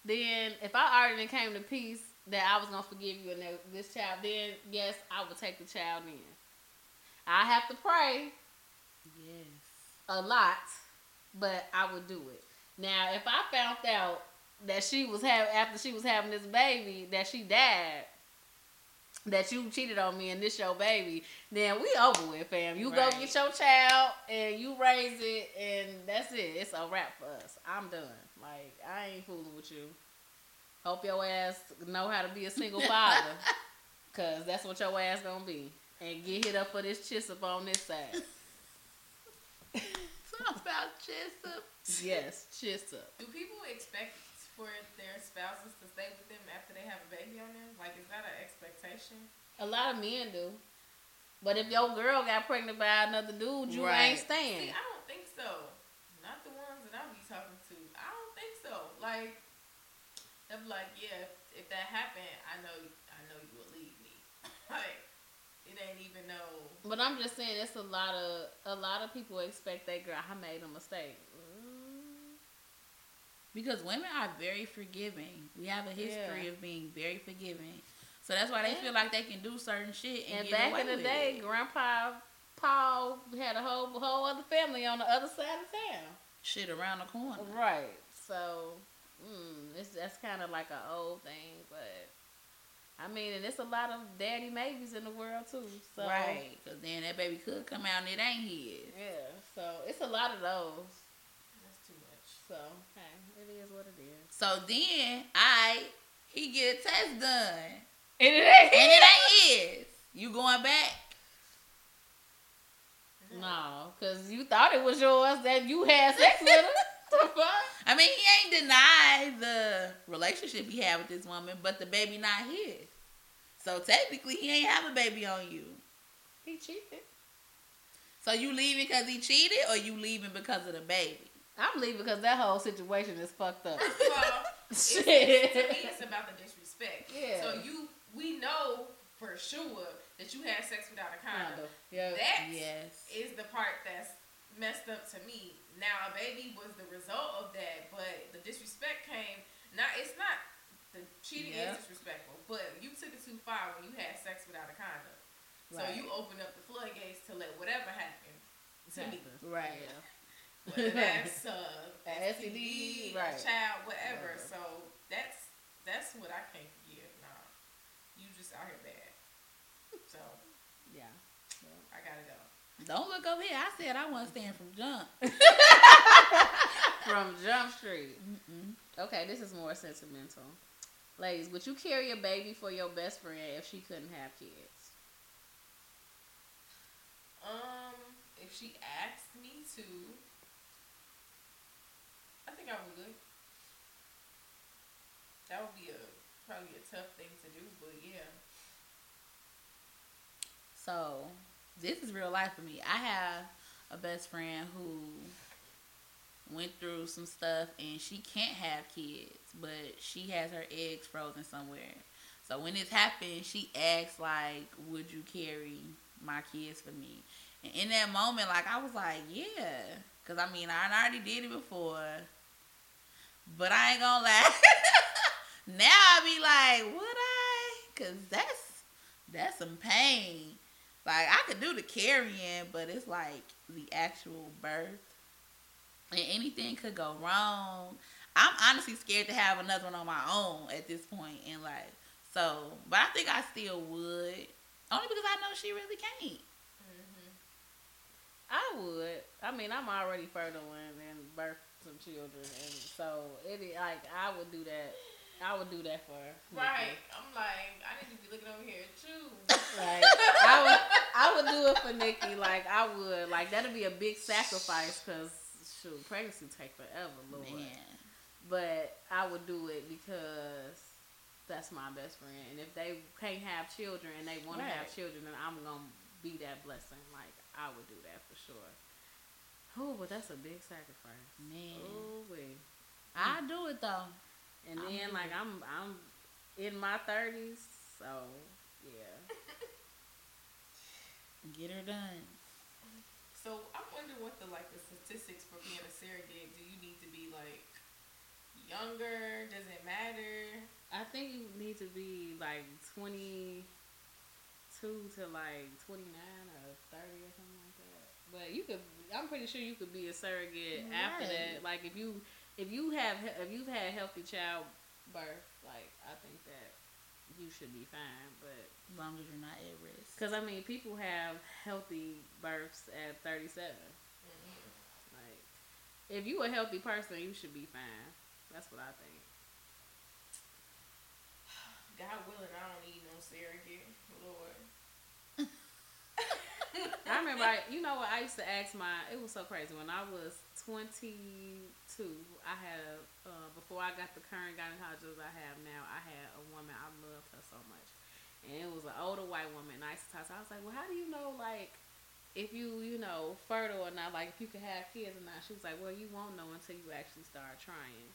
Speaker 4: then if I already came to peace that I was gonna forgive you and that this child, then yes, I would take the child in. I have to pray
Speaker 5: Yes.
Speaker 4: a lot, but I would do it. Now, if I found out that she was having after she was having this baby that she died, that you cheated on me and this your baby, then we over with, fam. You go get your child and you raise it, and that's it. It's a wrap for us. I'm done. Like I ain't fooling with you. Hope your ass know how to be a single father, [laughs] cause that's what your ass gonna be. And get hit up for this chiss up on this side. [laughs]
Speaker 5: Talk about Jessup.
Speaker 4: Yes, chiss up.
Speaker 3: Do people expect for their spouses to stay with them after they have a baby on them? Like, is that an expectation?
Speaker 4: A lot of men do. But if your girl got pregnant by another dude, you
Speaker 5: Right.
Speaker 4: ain't staying.
Speaker 3: See, I don't think so. Not the ones that I be talking to. I don't think so. Like, they're like, yeah, if, if that happened, I know, I know you will leave me. [laughs] like, it ain't even no.
Speaker 4: But I'm just saying, it's a lot of a lot of people expect that girl. I made a mistake.
Speaker 5: Because women are very forgiving. We have a history
Speaker 4: Yeah.
Speaker 5: of being very forgiving. So that's why they
Speaker 4: Yeah.
Speaker 5: feel like they can do certain shit and,
Speaker 4: And
Speaker 5: get
Speaker 4: back
Speaker 5: away
Speaker 4: in the
Speaker 5: with
Speaker 4: day,
Speaker 5: it.
Speaker 4: Grandpa Paul had a whole whole other family on the other side of town.
Speaker 5: shit around the corner.
Speaker 4: Right. So, mm, it's that's kind of like an old thing, but I mean, and it's a lot of daddy maybes in the world too. So,
Speaker 5: Right. Because then that baby could come out and it ain't his.
Speaker 4: Yeah. So it's a lot of those.
Speaker 3: That's too much.
Speaker 4: So hey, it is what it is.
Speaker 5: So then, I he get a test done.
Speaker 4: And it ain't.
Speaker 5: And it ain't his. You going back?
Speaker 4: No, because you thought it was yours that you had sex with her. [laughs] the fuck?
Speaker 5: I mean, he ain't denied the relationship he had with this woman, but the baby not his. So technically, he ain't have a baby on you.
Speaker 4: He cheated.
Speaker 5: So you leaving because he cheated, or you leaving because of the baby?
Speaker 4: I'm leaving because that whole situation is fucked up.
Speaker 3: All, [laughs] it's, to me, it's about the disrespect.
Speaker 4: Yeah.
Speaker 3: So you, we know for sure that you had sex without a condom.
Speaker 4: Yeah.
Speaker 3: That
Speaker 5: Yes.
Speaker 3: is the part that's messed up to me. Now a baby was the result of that, but the disrespect came. Not it's not the cheating
Speaker 5: Yeah.
Speaker 3: is disrespectful, but you took it too far when you had sex without a condom.
Speaker 4: Right.
Speaker 3: So you opened up the floodgates to let whatever happen. to me.
Speaker 5: Right.
Speaker 3: Whether that's uh, STD,
Speaker 4: right.
Speaker 3: child, whatever.
Speaker 4: Whatever.
Speaker 3: So that's that's what I can't forgive. Nah, you just out here bad. So
Speaker 4: Yeah.
Speaker 3: I gotta go.
Speaker 5: Don't look over here. I said I want to stand from jump. [laughs]
Speaker 4: From Jump Street.
Speaker 5: Mm-mm.
Speaker 4: Okay, this is more sentimental. Ladies, would you carry a baby for your best friend if she couldn't have kids?
Speaker 3: Um, if she asked me to, I think I would. That would be a probably a tough thing to do, but yeah.
Speaker 5: So this is real life for me. I have a best friend who went through some stuff and she can't have kids, but she has her eggs frozen somewhere. So when this happened, she asked like, "Would you carry my kids for me?" And in that moment, like I was like, "Yeah," because I mean I already did it before, but I ain't gonna lie. [laughs] now I be like, "Would I?" Because that's that's some pain. Like I could do the carrying, but it's like the actual birth, and anything could go wrong. I'm honestly scared to have another one on my own at this point in life. So, but I think I still would, only because I know she really can't. Mm-hmm.
Speaker 4: I would. I mean, I'm already fertile and, and birthed some children, and so it is like I would do that. I would do that for her.
Speaker 3: Right. I'm like, I need to be looking over here too.
Speaker 4: Like I would, I would do it for Nikki. Like I would. Like that'd be a big sacrifice because shoot, pregnancy take forever, Lord.
Speaker 5: Man,
Speaker 4: But I would do it because that's my best friend. And if they can't have children and they want to have children, then I'm gonna be that blessing. Like I would do that for sure. Oh, but that's a big sacrifice.
Speaker 5: man,
Speaker 4: Oh, wait.
Speaker 5: I do it though.
Speaker 4: And
Speaker 5: I'm
Speaker 4: then
Speaker 5: good.
Speaker 4: like I'm I'm in my thirties, so yeah. [laughs]
Speaker 5: Get her done.
Speaker 3: So I wonder what the like the statistics for being a surrogate. Do you need to be like younger? Does it matter?
Speaker 4: I think you need to be like twenty two to like twenty nine or thirty or something like that. But you could I'm pretty sure you could be a surrogate after that. Like if you if you have if you've had healthy child birth, like I think that you should be fine. But
Speaker 5: As long as you're not at risk.
Speaker 4: because I mean people have healthy births at thirty mm-hmm. Like if you a healthy person, you should be fine. That's what I think. [sighs]
Speaker 3: God willing, I don't need no surrogate. Lord.
Speaker 4: I remember, I, you know what? I used to ask my. It was so crazy when I was 22. I had uh, before I got the current gynecologist I have now. I had a woman. I loved her so much, and it was an older white woman. And I used to talk. to her. I was like, well, how do you know, like, if you you know fertile or not? Like, if you could have kids or not? She was like, well, you won't know until you actually start trying.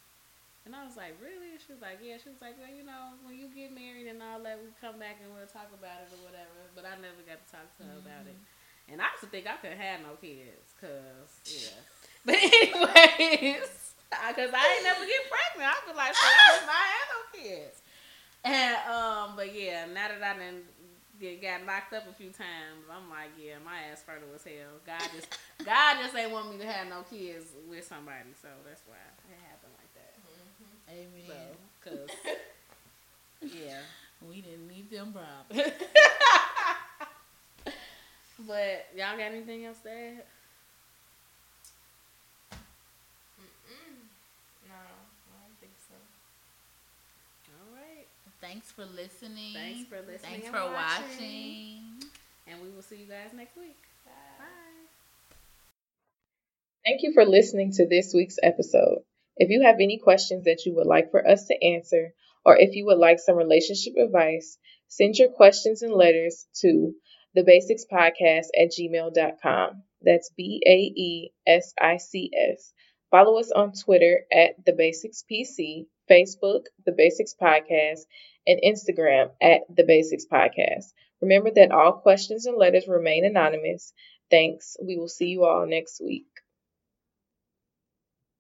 Speaker 4: And I was like, really? She was like, yeah. She was like, well, you know, when you get married and all that, we come back and we'll talk about it or whatever. But I never got to talk to her about it. And I used to think I couldn't have no kids, cause yeah. [laughs] But anyways, [laughs] cause I ain't never get pregnant. I feel like shit, I not have no kids. And um, but yeah, now that I done get got locked up a few times, I'm like, yeah, my ass fertile as hell. God just God just ain't want me to have no kids with somebody, so that's why it happened like that.
Speaker 5: Amen.
Speaker 4: So, cause [laughs] yeah.
Speaker 5: we didn't need them problems. [laughs]
Speaker 4: But y'all got anything else to add?
Speaker 3: Mm-mm. No, I don't think so.
Speaker 4: All right.
Speaker 5: Thanks for listening.
Speaker 4: Thanks for listening
Speaker 5: Thanks
Speaker 4: and
Speaker 5: for
Speaker 4: watching.
Speaker 5: watching.
Speaker 4: And we will see you guys next week. Bye.
Speaker 1: Thank you for listening to this week's episode. If you have any questions that you would like for us to answer, or if you would like some relationship advice, send your questions and letters to thebaesicspodcast at gmail.com. That's B A E S I C S. Follow us on Twitter at The Baesics PC, Facebook, The Baesics Podcast, and Instagram at The Baesics Podcast. Remember that all questions and letters remain anonymous. Thanks. We will see you all next week.